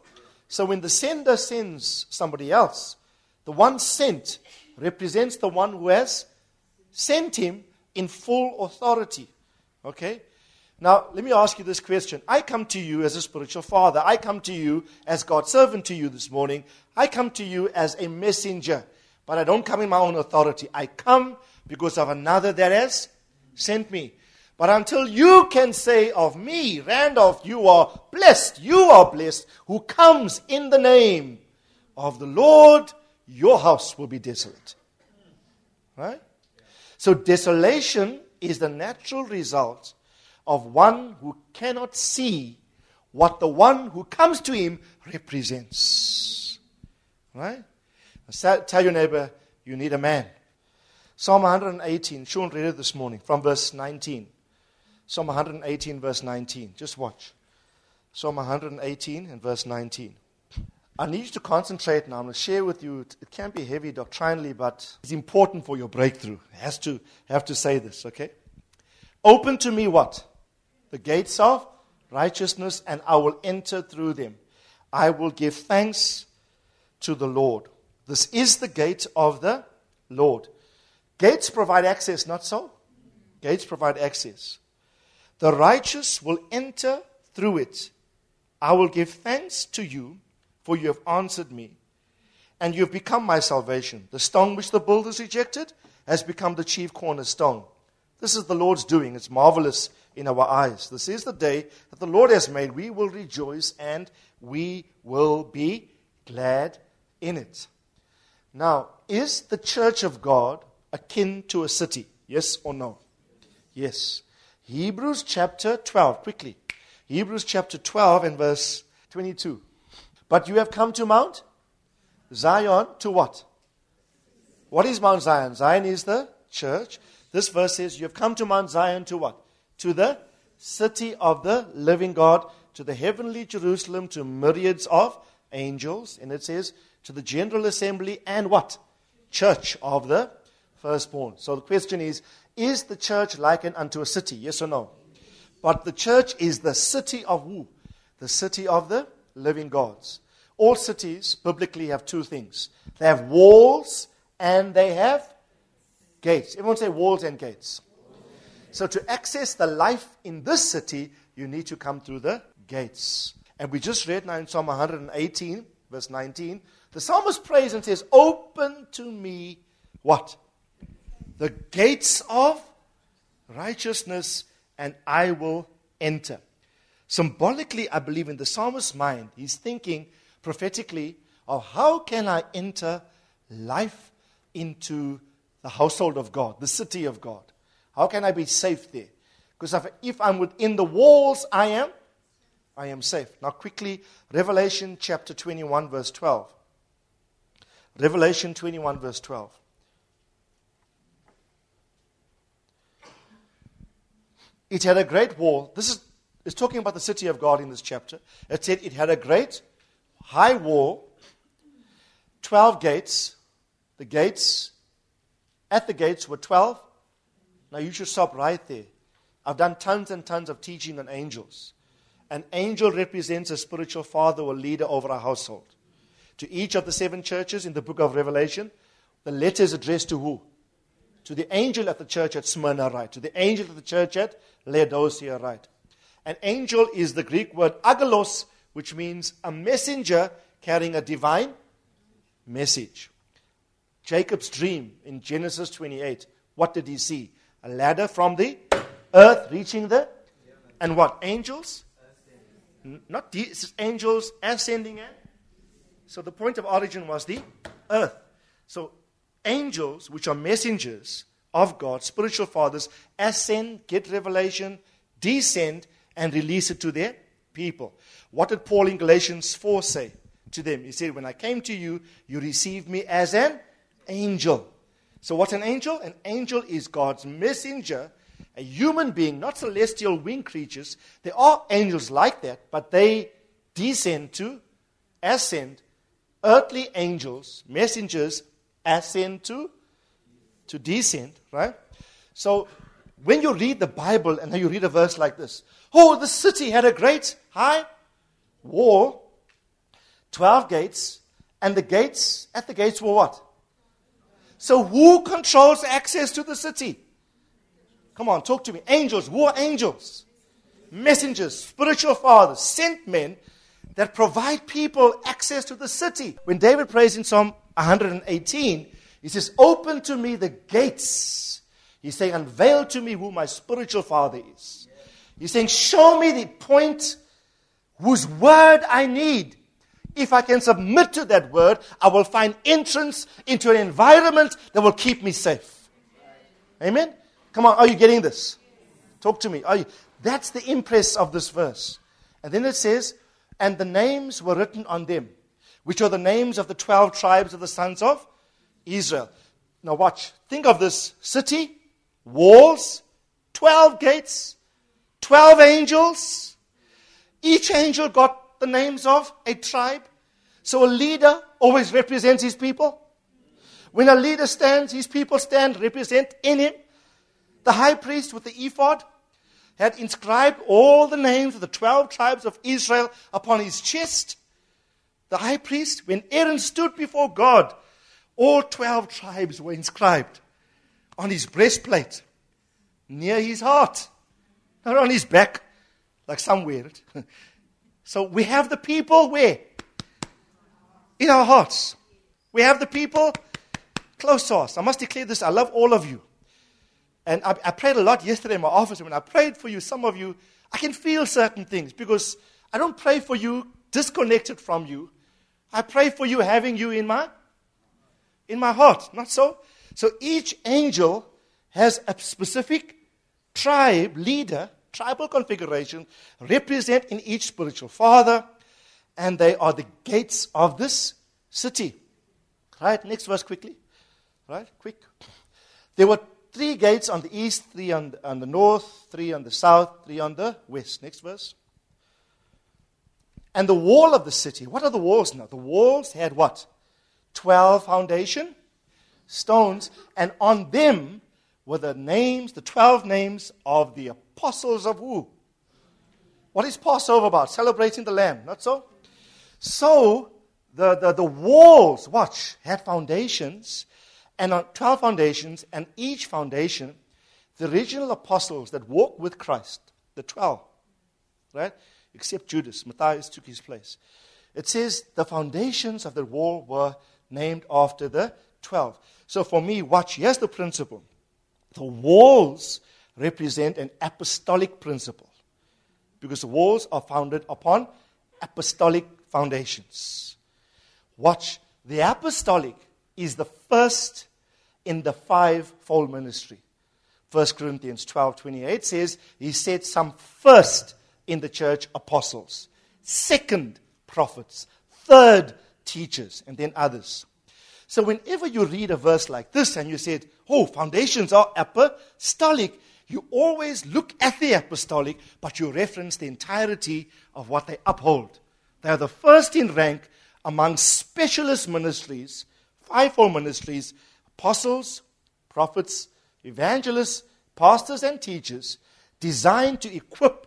So when the sender sends somebody else, the one sent represents the one who has sent him in full authority. Okay? Now, let me ask you this question. I come to you as a spiritual father. I come to you as God's servant to you this morning. I come to you as a messenger. But I don't come in my own authority. I come because of another that has sent me. But until you can say of me, Randolph, you are blessed, you are blessed, who comes in the name of the Lord, your house will be desolate. Right? So, desolation is the natural result of one who cannot see what the one who comes to him represents. Right? Tell your neighbor, you need a man. Psalm 118, Sean read it this morning from verse 19. Psalm 118, verse 19. Just watch. Psalm 118 and verse 19. I need you to concentrate now. I'm going to share with you. It can be heavy doctrinally, but it's important for your breakthrough. It has to have to say this, okay? Open to me what? The gates of righteousness, and I will enter through them. I will give thanks to the Lord. This is the gate of the Lord. Gates provide access, not so? Gates provide access. The righteous will enter through it. I will give thanks to you, for you have answered me, and you have become my salvation. The stone which the builders rejected has become the chief cornerstone. This is the Lord's doing. It's marvelous in our eyes. This is the day that the Lord has made. We will rejoice and we will be glad in it. Now, is the church of God akin to a city? Yes or no? Yes. Hebrews chapter 12, quickly. Hebrews chapter 12 and verse 22. But you have come to Mount Zion to what? What is Mount Zion? Zion is the church. This verse says, You have come to Mount Zion to what? To the city of the living God, to the heavenly Jerusalem, to myriads of angels. And it says, To the general assembly and what? church of the firstborn. So the question is Is the church likened unto a city? Yes or no? But the church is the city of who? The city of the living gods. All cities biblically have two things they have walls and they have gates. Everyone say walls and gates. So to access the life in this city, you need to come through the gates. And we just read now in Psalm 118, verse 19, the psalmist prays and says, Open to me what? The gates of righteousness, and I will enter. Symbolically, I believe in the psalmist's mind, he's thinking prophetically of how can I enter life into the household of God, the city of God? How can I be safe there? Because if, I'm within the walls, I am, I am safe. Now, quickly, Revelation chapter 21, verse 12. Revelation 21, verse 12. It had a great wall. This is, is talking about the city of God in this chapter. It said it had a great high wall, 12 gates. The gates, at the gates were 12. Now you should stop right there. I've done tons and tons of teaching on angels. An angel represents a spiritual father or leader over a household. To each of the seven churches in the book of Revelation, the letter is addressed to who? To the angel at the church at Smyrna, right? To the angel at the church at Laodicea, right? An angel is the Greek word angelos, which means a messenger carrying a divine message. Jacob's dream in Genesis 28, what did he see? A ladder from the earth reaching the, and what? Angels? Not de- angels ascending and so the point of origin was the earth. So angels, which are messengers of God, spiritual fathers, ascend, get revelation, descend, and release it to their people. What did Paul in Galatians 4 say to them? He said, When I came to you, you received me as an angel. So, what's an angel? An angel is God's messenger, a human being, not celestial winged creatures. There are angels like that, but they descend to, ascend earthly angels, messengers, ascend to, to descend, right? So when you read the Bible and you read a verse like this, oh, the city had a great high wall, 12 gates, and the gates, at the gates were what? So who controls access to the city? Come on, talk to me. Angels. Who are angels? Messengers, spiritual fathers, sent men that provide people access to the city. When David prays in Psalm 118, he says, Open to me the gates. He's saying, Unveil to me who my spiritual father is. He's saying, Show me the point whose word I need. If I can submit to that word, I will find entrance into an environment that will keep me safe. Amen? Come on, are you getting this? Talk to me. Are you? That's the impress of this verse. And then it says, and the names were written on them, which are the names of the 12 tribes of the sons of Israel. Now, watch. Think of this city, walls, 12 gates, 12 angels. Each angel got the names of a tribe. So a leader always represents his people. When a leader stands, his people stand, represent in him. The high priest with the ephod had inscribed all the names of the 12 tribes of Israel upon his chest. The high priest, when Aaron stood before God, all 12 tribes were inscribed on his breastplate, near his heart, not on his back, like some weird. so we have the people where? In our hearts. We have the people close to us. I must declare this I love all of you. And I, I prayed a lot yesterday in my office. And when I prayed for you, some of you, I can feel certain things because I don't pray for you disconnected from you. I pray for you having you in my in my heart. Not so? So each angel has a specific tribe leader, tribal configuration, represent in each spiritual father, and they are the gates of this city. Right? Next verse quickly. Right? Quick. There were three gates on the east, three on, on the north, three on the south, three on the west. Next verse. And the wall of the city, what are the walls now? The walls had what? 12 foundation stones, and on them were the names, the 12 names of the apostles of who? What is Passover about? Celebrating the Lamb, not so? So, the, the, the walls, watch, had foundations, and on 12 foundations, and each foundation, the original apostles that walked with Christ, the 12, right? Except Judas, Matthias took his place. It says the foundations of the wall were named after the 12. So for me, watch, here's the principle. The walls represent an apostolic principle because the walls are founded upon apostolic foundations. Watch, the apostolic is the first in the five-fold ministry. 1 Corinthians 12 28 says, He said some first in the church apostles, second prophets, third teachers, and then others. So whenever you read a verse like this and you said, Oh, foundations are apostolic, you always look at the apostolic, but you reference the entirety of what they uphold. They are the first in rank among specialist ministries, fivefold ministries apostles, prophets, evangelists, pastors, and teachers designed to equip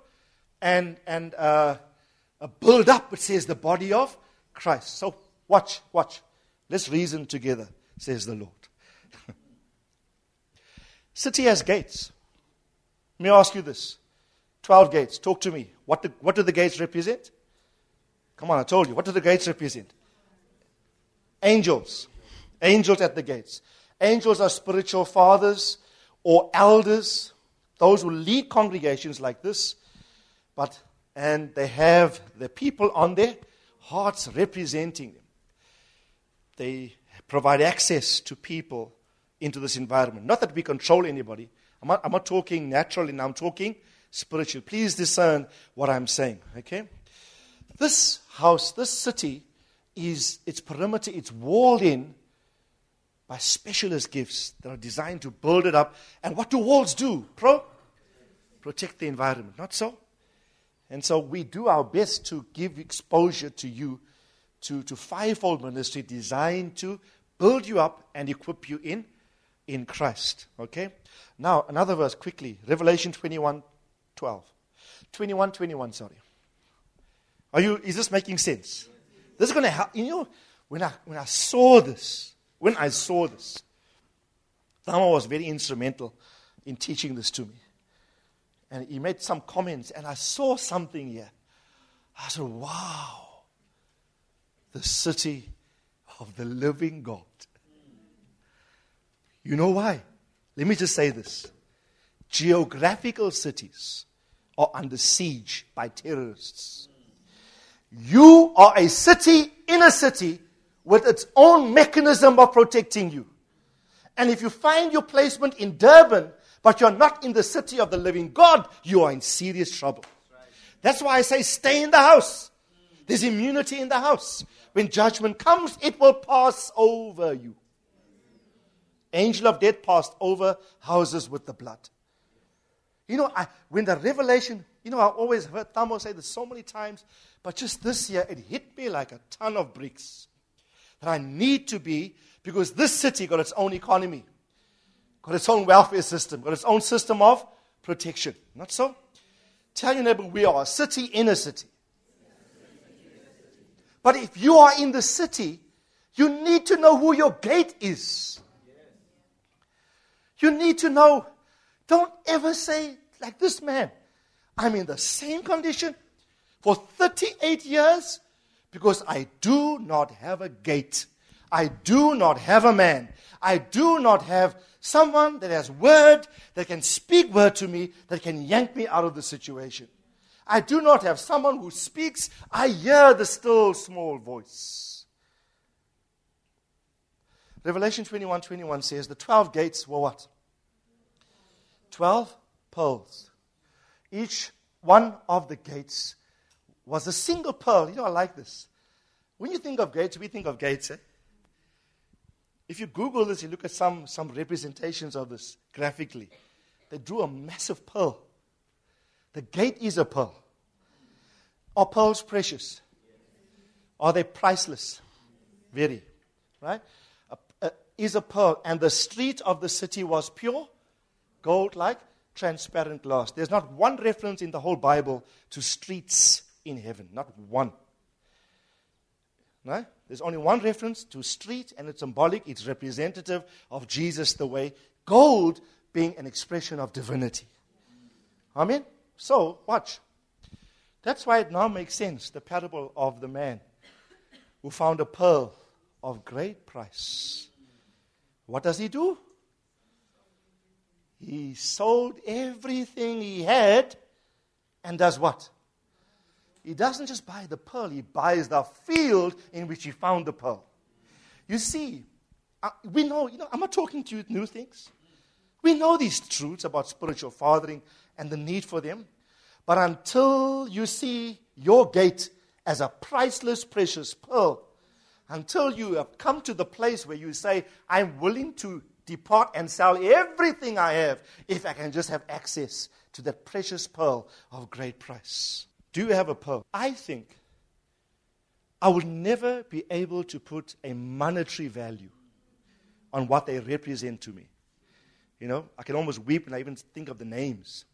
and, and uh, build up, it says, the body of Christ. So, watch, watch. Let's reason together, says the Lord. City has gates. Let me ask you this 12 gates. Talk to me. What, what do the gates represent? Come on, I told you. What do the gates represent? Angels. Angels at the gates. Angels are spiritual fathers or elders, those who lead congregations like this, but and they have the people on their hearts representing them. They provide access to people into this environment. Not that we control anybody. I'm not, I'm not talking naturally now, I'm talking spiritual. Please discern what I'm saying, okay? This house, this city, is its perimeter, it's walled in by specialist gifts that are designed to build it up. And what do walls do? Pro? Protect the environment, not so? And so we do our best to give exposure to you to, to fivefold ministry designed to build you up and equip you in, in Christ. Okay? Now, another verse quickly. Revelation 21 12. 21 21, sorry. Are you, is this making sense? This is going to help. You know, when I, when I saw this, when I saw this, Thamo was very instrumental in teaching this to me. And he made some comments, and I saw something here. I said, wow, the city of the living God. You know why? Let me just say this geographical cities are under siege by terrorists. You are a city in a city with its own mechanism of protecting you. And if you find your placement in Durban, but you're not in the city of the living God, you are in serious trouble. That's why I say stay in the house. There's immunity in the house. When judgment comes, it will pass over you. Angel of death passed over houses with the blood. You know, I, when the revelation, you know, I always heard Thamo say this so many times, but just this year, it hit me like a ton of bricks that I need to be because this city got its own economy, got its own welfare system, got its own system of protection. Not so? Tell your neighbor, we are a city in a city. But if you are in the city, you need to know who your gate is. You need to know. Don't ever say, like this man, I'm in the same condition for 38 years because I do not have a gate. I do not have a man. I do not have someone that has word, that can speak word to me, that can yank me out of the situation. I do not have someone who speaks. I hear the still small voice. Revelation 21 21 says the 12 gates were what? 12 pearls. Each one of the gates was a single pearl. You know, I like this. When you think of gates, we think of gates. Eh? If you Google this, you look at some, some representations of this graphically. They drew a massive pearl. The gate is a pearl. Are pearls precious? Are they priceless? Very. Right? is a pearl, and the street of the city was pure gold like transparent glass. There's not one reference in the whole Bible to streets in heaven. Not one. No? There's only one reference to street, and it's symbolic, it's representative of Jesus the way. Gold being an expression of divinity. Amen? So, watch. That's why it now makes sense the parable of the man who found a pearl of great price. What does he do? He sold everything he had and does what? He doesn't just buy the pearl, he buys the field in which he found the pearl. You see, uh, we know, you know, I'm not talking to you new things. We know these truths about spiritual fathering and the need for them. But until you see your gate as a priceless, precious pearl, until you have come to the place where you say, I'm willing to depart and sell everything I have if I can just have access to that precious pearl of great price. Do you have a pearl? I think I will never be able to put a monetary value on what they represent to me. You know, I can almost weep when I even think of the names.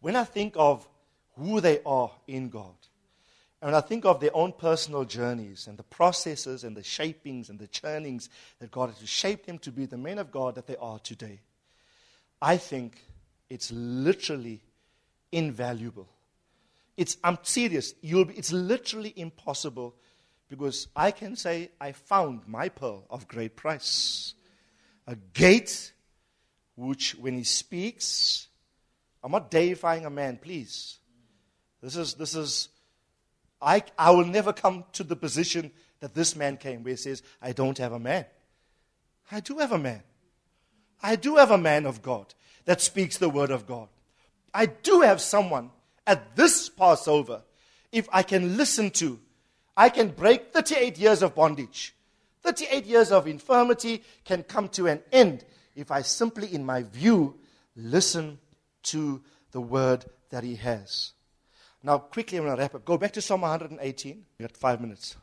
When I think of who they are in God, and when I think of their own personal journeys and the processes and the shapings and the churnings that God has to shape them to be the men of God that they are today, I think it's literally invaluable it's, I'm serious. Be, it's literally impossible because I can say, I found my pearl of great price. A gate which, when he speaks, I'm not deifying a man, please. This is, this is, I, I will never come to the position that this man came, where he says, I don't have a man. I do have a man. I do have a man of God that speaks the word of God. I do have someone at this Passover, if I can listen to, I can break 38 years of bondage. 38 years of infirmity can come to an end if I simply, in my view, listen to the word that he has. Now, quickly, I'm going to wrap up. Go back to Psalm 118. You got five minutes,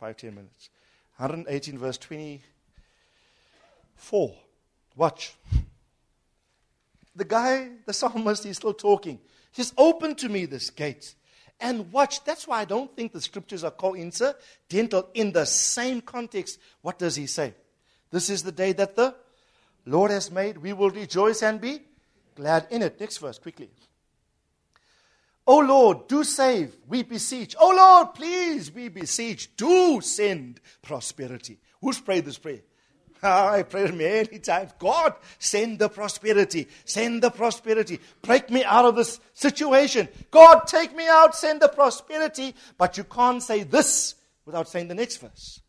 five, ten minutes. 118, verse 24. Watch. The guy, the psalmist, he's still talking. He says, Open to me this gate and watch. That's why I don't think the scriptures are coincidental in the same context. What does he say? This is the day that the Lord has made. We will rejoice and be glad in it. Next verse, quickly. Oh Lord, do save, we beseech. Oh Lord, please, we beseech. Do send prosperity. Who's prayed this prayer? I prayed many times. God, send the prosperity. Send the prosperity. Break me out of this situation. God, take me out. Send the prosperity. But you can't say this without saying the next verse.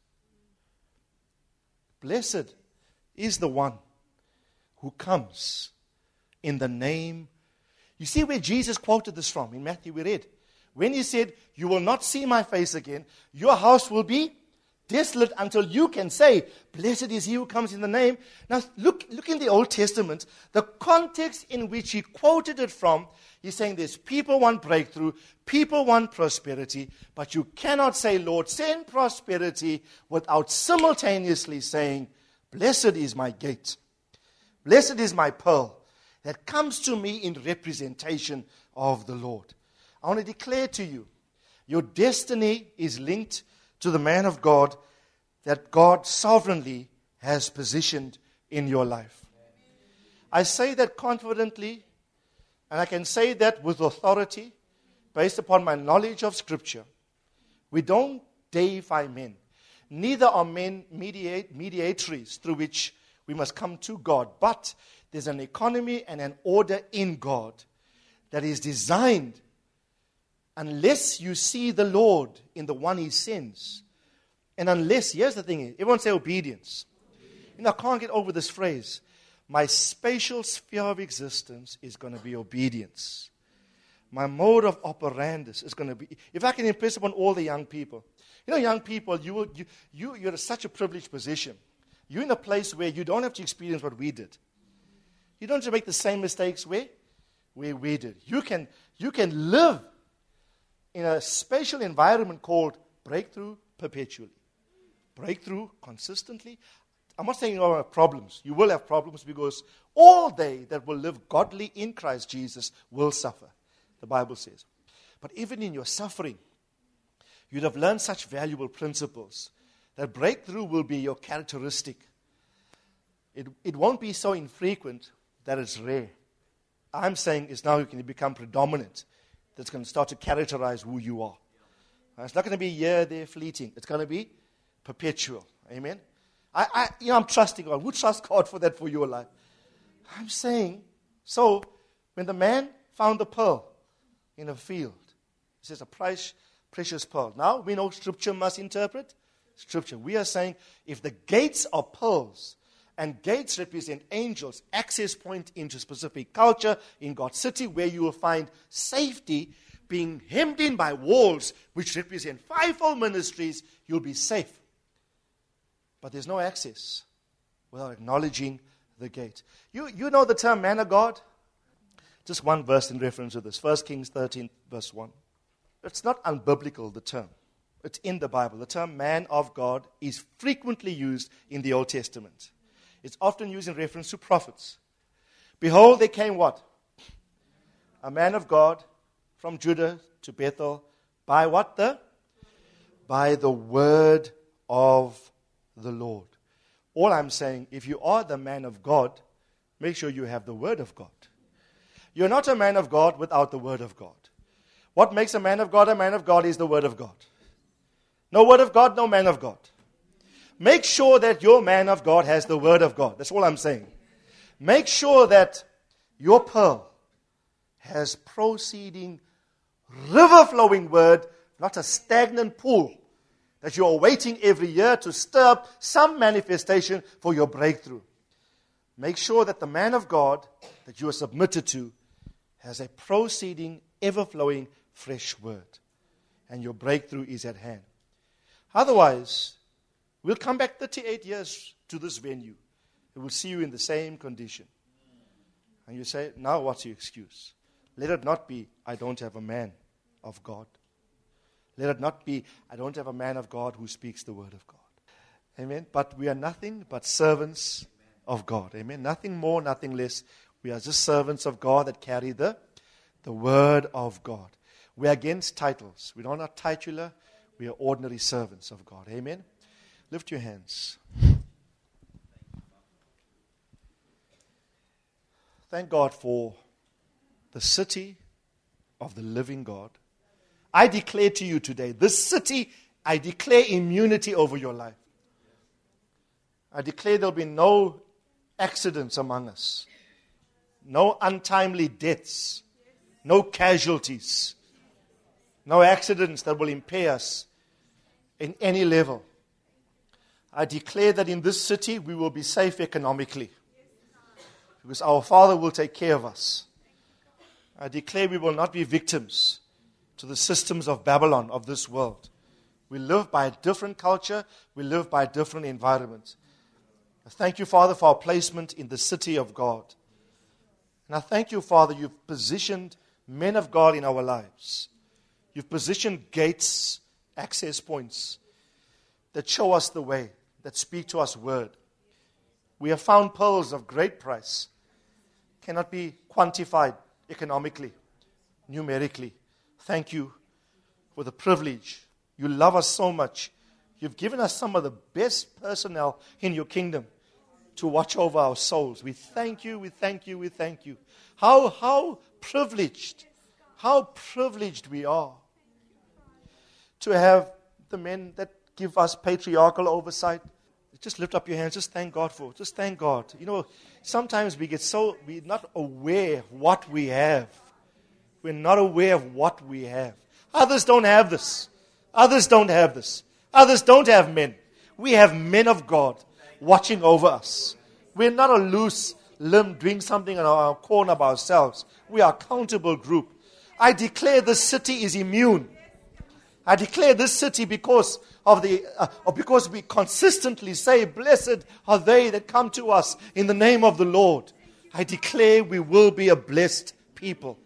Blessed is the one who comes in the name. You see where Jesus quoted this from in Matthew, we read. When he said, You will not see my face again, your house will be desolate until you can say, Blessed is he who comes in the name. Now, look, look in the Old Testament, the context in which he quoted it from, he's saying this people want breakthrough, people want prosperity, but you cannot say, Lord, send prosperity without simultaneously saying, Blessed is my gate, blessed is my pearl that comes to me in representation of the Lord. I want to declare to you, your destiny is linked to the man of God that God sovereignly has positioned in your life. I say that confidently, and I can say that with authority based upon my knowledge of Scripture. We don't deify men, neither are men mediate, mediatories through which we must come to God, but there's an economy and an order in God that is designed unless you see the Lord in the one he sends. And unless, here's the thing everyone say obedience. You know, I can't get over this phrase. My spatial sphere of existence is going to be obedience. My mode of operandus is going to be, if I can impress upon all the young people. You know, young people, you, you, you, you're in such a privileged position. You're in a place where you don't have to experience what we did. You don't have to make the same mistakes where, where we did. You can, you can live in a spatial environment called breakthrough perpetually. Breakthrough consistently. I'm not saying you don't have problems. You will have problems because all they that will live godly in Christ Jesus will suffer, the Bible says. But even in your suffering, you'd have learned such valuable principles that breakthrough will be your characteristic. It, it won't be so infrequent that it's rare. I'm saying it's now going to become predominant. That's going to start to characterize who you are. Uh, it's not going to be here, there, fleeting. It's going to be perpetual. Amen. I, I, you know, I'm trusting God. Who trusts God for that for your life? I'm saying, so when the man found the pearl in a field, he says a price, precious pearl. Now we know Scripture must interpret Scripture. We are saying if the gates are pearls, and gates represent angels, access point into specific culture in God's city where you will find safety being hemmed in by walls which represent fivefold ministries, you'll be safe. But there's no access without acknowledging the gate. You, you know the term man of God? Just one verse in reference to this 1 Kings 13, verse 1. It's not unbiblical, the term. It's in the Bible. The term man of God is frequently used in the Old Testament. It's often used in reference to prophets. Behold, there came what? A man of God from Judah to Bethel by what the? By the word of the Lord. All I'm saying, if you are the man of God, make sure you have the word of God. You're not a man of God without the word of God. What makes a man of God a man of God is the word of God. No word of God, no man of God. Make sure that your man of God has the word of God. That's all I'm saying. Make sure that your pearl has proceeding, river flowing word, not a stagnant pool that you are waiting every year to stir up some manifestation for your breakthrough. Make sure that the man of God that you are submitted to has a proceeding, ever flowing, fresh word. And your breakthrough is at hand. Otherwise, We'll come back 38 years to this venue. We will see you in the same condition. And you say, now what's your excuse? Let it not be, I don't have a man of God. Let it not be, I don't have a man of God who speaks the word of God. Amen. But we are nothing but servants of God. Amen. Nothing more, nothing less. We are just servants of God that carry the, the word of God. We are against titles. We are not titular. We are ordinary servants of God. Amen. Lift your hands. Thank God for the city of the living God. I declare to you today, this city, I declare immunity over your life. I declare there'll be no accidents among us, no untimely deaths, no casualties, no accidents that will impair us in any level. I declare that in this city we will be safe economically because our Father will take care of us. I declare we will not be victims to the systems of Babylon of this world. We live by a different culture, we live by a different environment. I thank you, Father, for our placement in the city of God. And I thank you, Father, you've positioned men of God in our lives. You've positioned gates, access points that show us the way that speak to us word. We have found pearls of great price, cannot be quantified economically, numerically. Thank you for the privilege. You love us so much. You've given us some of the best personnel in your kingdom to watch over our souls. We thank you, we thank you, we thank you. How, how privileged, how privileged we are to have the men that give us patriarchal oversight. Just lift up your hands. Just thank God for it. Just thank God. You know, sometimes we get so, we're not aware of what we have. We're not aware of what we have. Others don't have this. Others don't have this. Others don't have men. We have men of God watching over us. We're not a loose limb doing something in our corner by ourselves. We are a countable group. I declare this city is immune. I declare this city because of the, uh, because we consistently say, Blessed are they that come to us in the name of the Lord. I declare we will be a blessed people.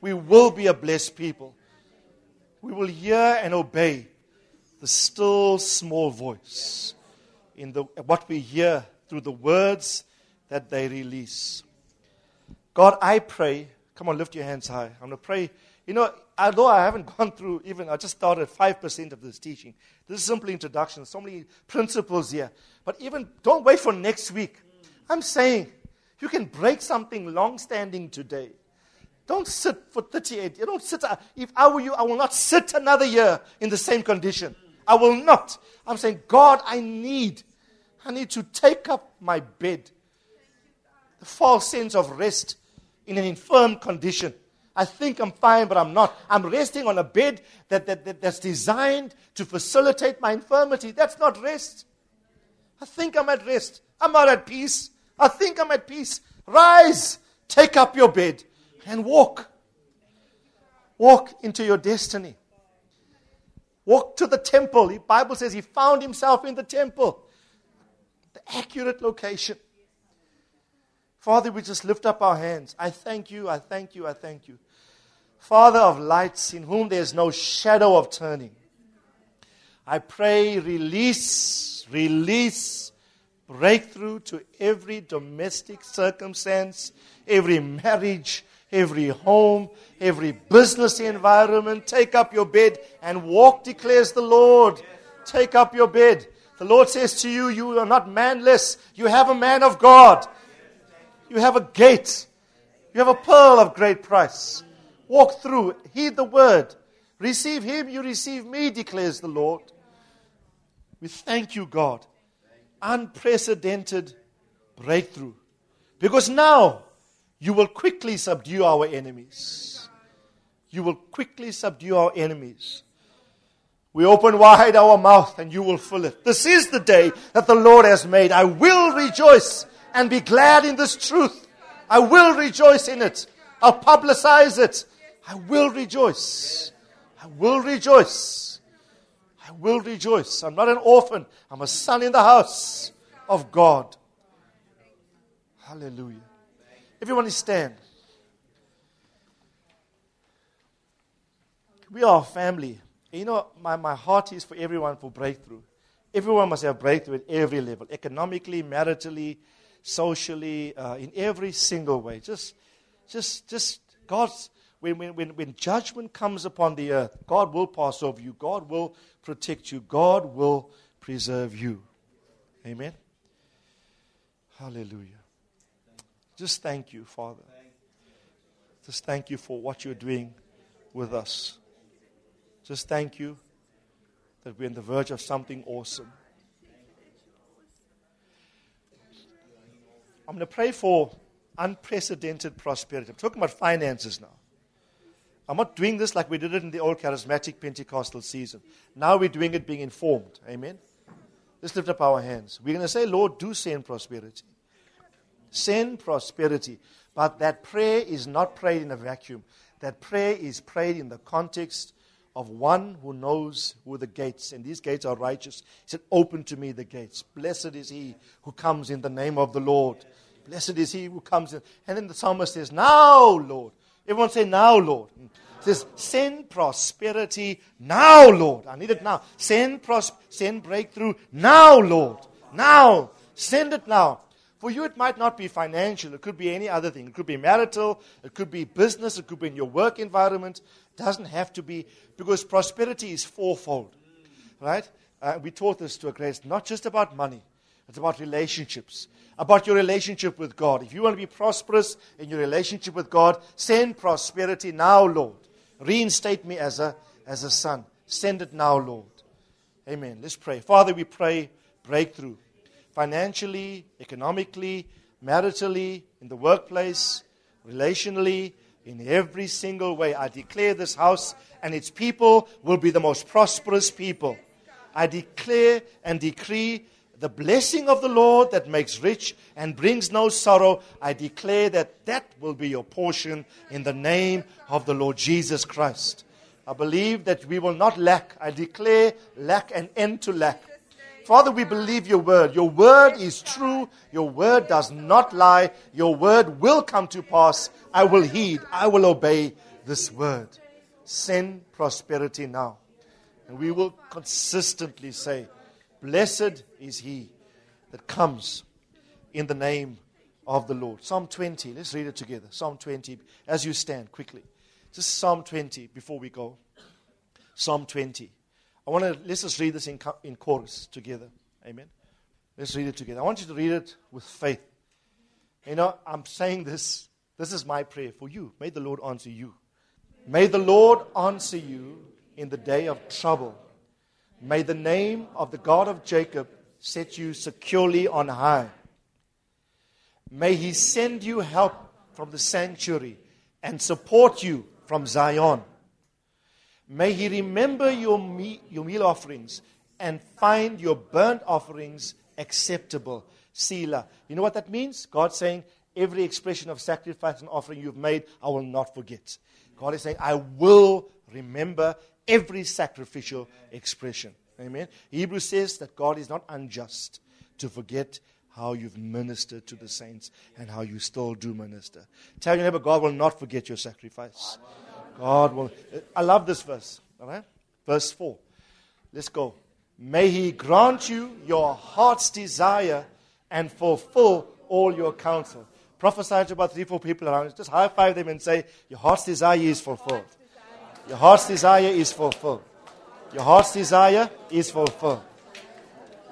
We will be a blessed people. We will hear and obey the still small voice in the, what we hear through the words that they release. God, I pray. Come on, lift your hands high. I'm going to pray. You know, although I haven't gone through even, I just started 5% of this teaching. This is simply introduction. So many principles here. But even, don't wait for next week. I'm saying, you can break something long standing today. Don't sit for 38. You don't sit. Uh, if I were you, I will not sit another year in the same condition. I will not. I'm saying, God, I need, I need to take up my bed. The false sense of rest in an infirm condition. I think I'm fine, but I'm not. I'm resting on a bed that, that, that, that's designed to facilitate my infirmity. That's not rest. I think I'm at rest. I'm not at peace. I think I'm at peace. Rise, take up your bed, and walk. Walk into your destiny. Walk to the temple. The Bible says he found himself in the temple. The accurate location. Father, we just lift up our hands. I thank you, I thank you, I thank you. Father of lights, in whom there is no shadow of turning. I pray, release, release, breakthrough to every domestic circumstance, every marriage, every home, every business environment. Take up your bed and walk, declares the Lord. Take up your bed. The Lord says to you, You are not manless. You have a man of God. You have a gate. You have a pearl of great price. Walk through, heed the word. Receive him, you receive me, declares the Lord. We thank you, God. Unprecedented breakthrough. Because now you will quickly subdue our enemies. You will quickly subdue our enemies. We open wide our mouth and you will fill it. This is the day that the Lord has made. I will rejoice and be glad in this truth. I will rejoice in it. I'll publicize it. I will rejoice. I will rejoice. I will rejoice. I'm not an orphan. I'm a son in the house of God. Hallelujah. Everyone stand. We are a family. You know, my, my heart is for everyone for breakthrough. Everyone must have breakthrough at every level economically, maritally, socially, uh, in every single way. Just, just, just God's, when, when, when, when judgment comes upon the earth, God will pass over you. God will protect you. God will preserve you. Amen. Hallelujah. Just thank you, Father. Just thank you for what you're doing with us. Just thank you that we're on the verge of something awesome. I'm going to pray for unprecedented prosperity. I'm talking about finances now. I'm not doing this like we did it in the old charismatic Pentecostal season. Now we're doing it being informed. Amen. Let's lift up our hands. We're going to say, Lord, do send prosperity. Send prosperity. But that prayer is not prayed in a vacuum. That prayer is prayed in the context of one who knows who the gates, and these gates are righteous. He said, Open to me the gates. Blessed is he who comes in the name of the Lord. Blessed is he who comes in. And then the psalmist says, Now, Lord. Everyone say, Now, Lord. He says, Send prosperity now, Lord. I need it now. Send, pros- send breakthrough now, Lord. Now. Send it now. For you, it might not be financial. It could be any other thing. It could be marital. It could be business. It could be in your work environment. It doesn't have to be, because prosperity is fourfold. Right? Uh, we taught this to a grace. Not just about money, it's about relationships, about your relationship with God. If you want to be prosperous in your relationship with God, send prosperity now, Lord. Reinstate me as a, as a son. Send it now, Lord. Amen. Let's pray. Father, we pray breakthrough financially, economically, maritally, in the workplace, relationally, in every single way. I declare this house and its people will be the most prosperous people. I declare and decree the blessing of the Lord that makes rich and brings no sorrow. I declare that that will be your portion in the name of the Lord Jesus Christ. I believe that we will not lack. I declare lack and end to lack. Father, we believe your word. Your word is true. Your word does not lie. Your word will come to pass. I will heed. I will obey this word. Send prosperity now. And we will consistently say, Blessed is he that comes in the name of the Lord. Psalm 20, let's read it together. Psalm 20, as you stand quickly. Just Psalm 20 before we go. Psalm 20. I want to, let's just read this in, in chorus together. Amen. Let's read it together. I want you to read it with faith. You know, I'm saying this, this is my prayer for you. May the Lord answer you. May the Lord answer you in the day of trouble. May the name of the God of Jacob set you securely on high. May he send you help from the sanctuary and support you from Zion. May he remember your, me- your meal offerings and find your burnt offerings acceptable. Selah. You know what that means? God saying, every expression of sacrifice and offering you've made, I will not forget. God is saying, I will remember every sacrificial expression. Amen. Hebrews says that God is not unjust to forget how you've ministered to the saints and how you still do minister. Tell your neighbor, God will not forget your sacrifice. God will. I love this verse. All right? Verse 4. Let's go. May He grant you your heart's desire and fulfill all your counsel. Prophesy to about three, four people around you. Just high five them and say, Your heart's desire is fulfilled. Your heart's desire is fulfilled. Your heart's desire is fulfilled.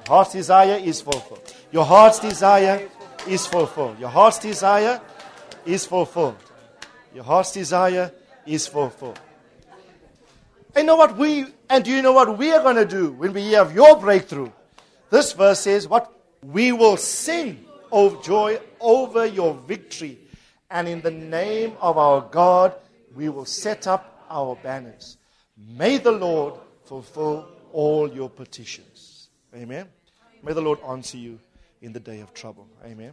Your heart's desire is fulfilled. Your heart's desire is fulfilled. Your heart's desire is fulfilled. Your heart's desire is fulfilled. And know what we and do you know what we are going to do when we have your breakthrough? This verse says what we will sing of joy over your victory and in the name of our God we will set up our banners. May the Lord fulfill all your petitions. Amen. May the Lord answer you in the day of trouble. Amen.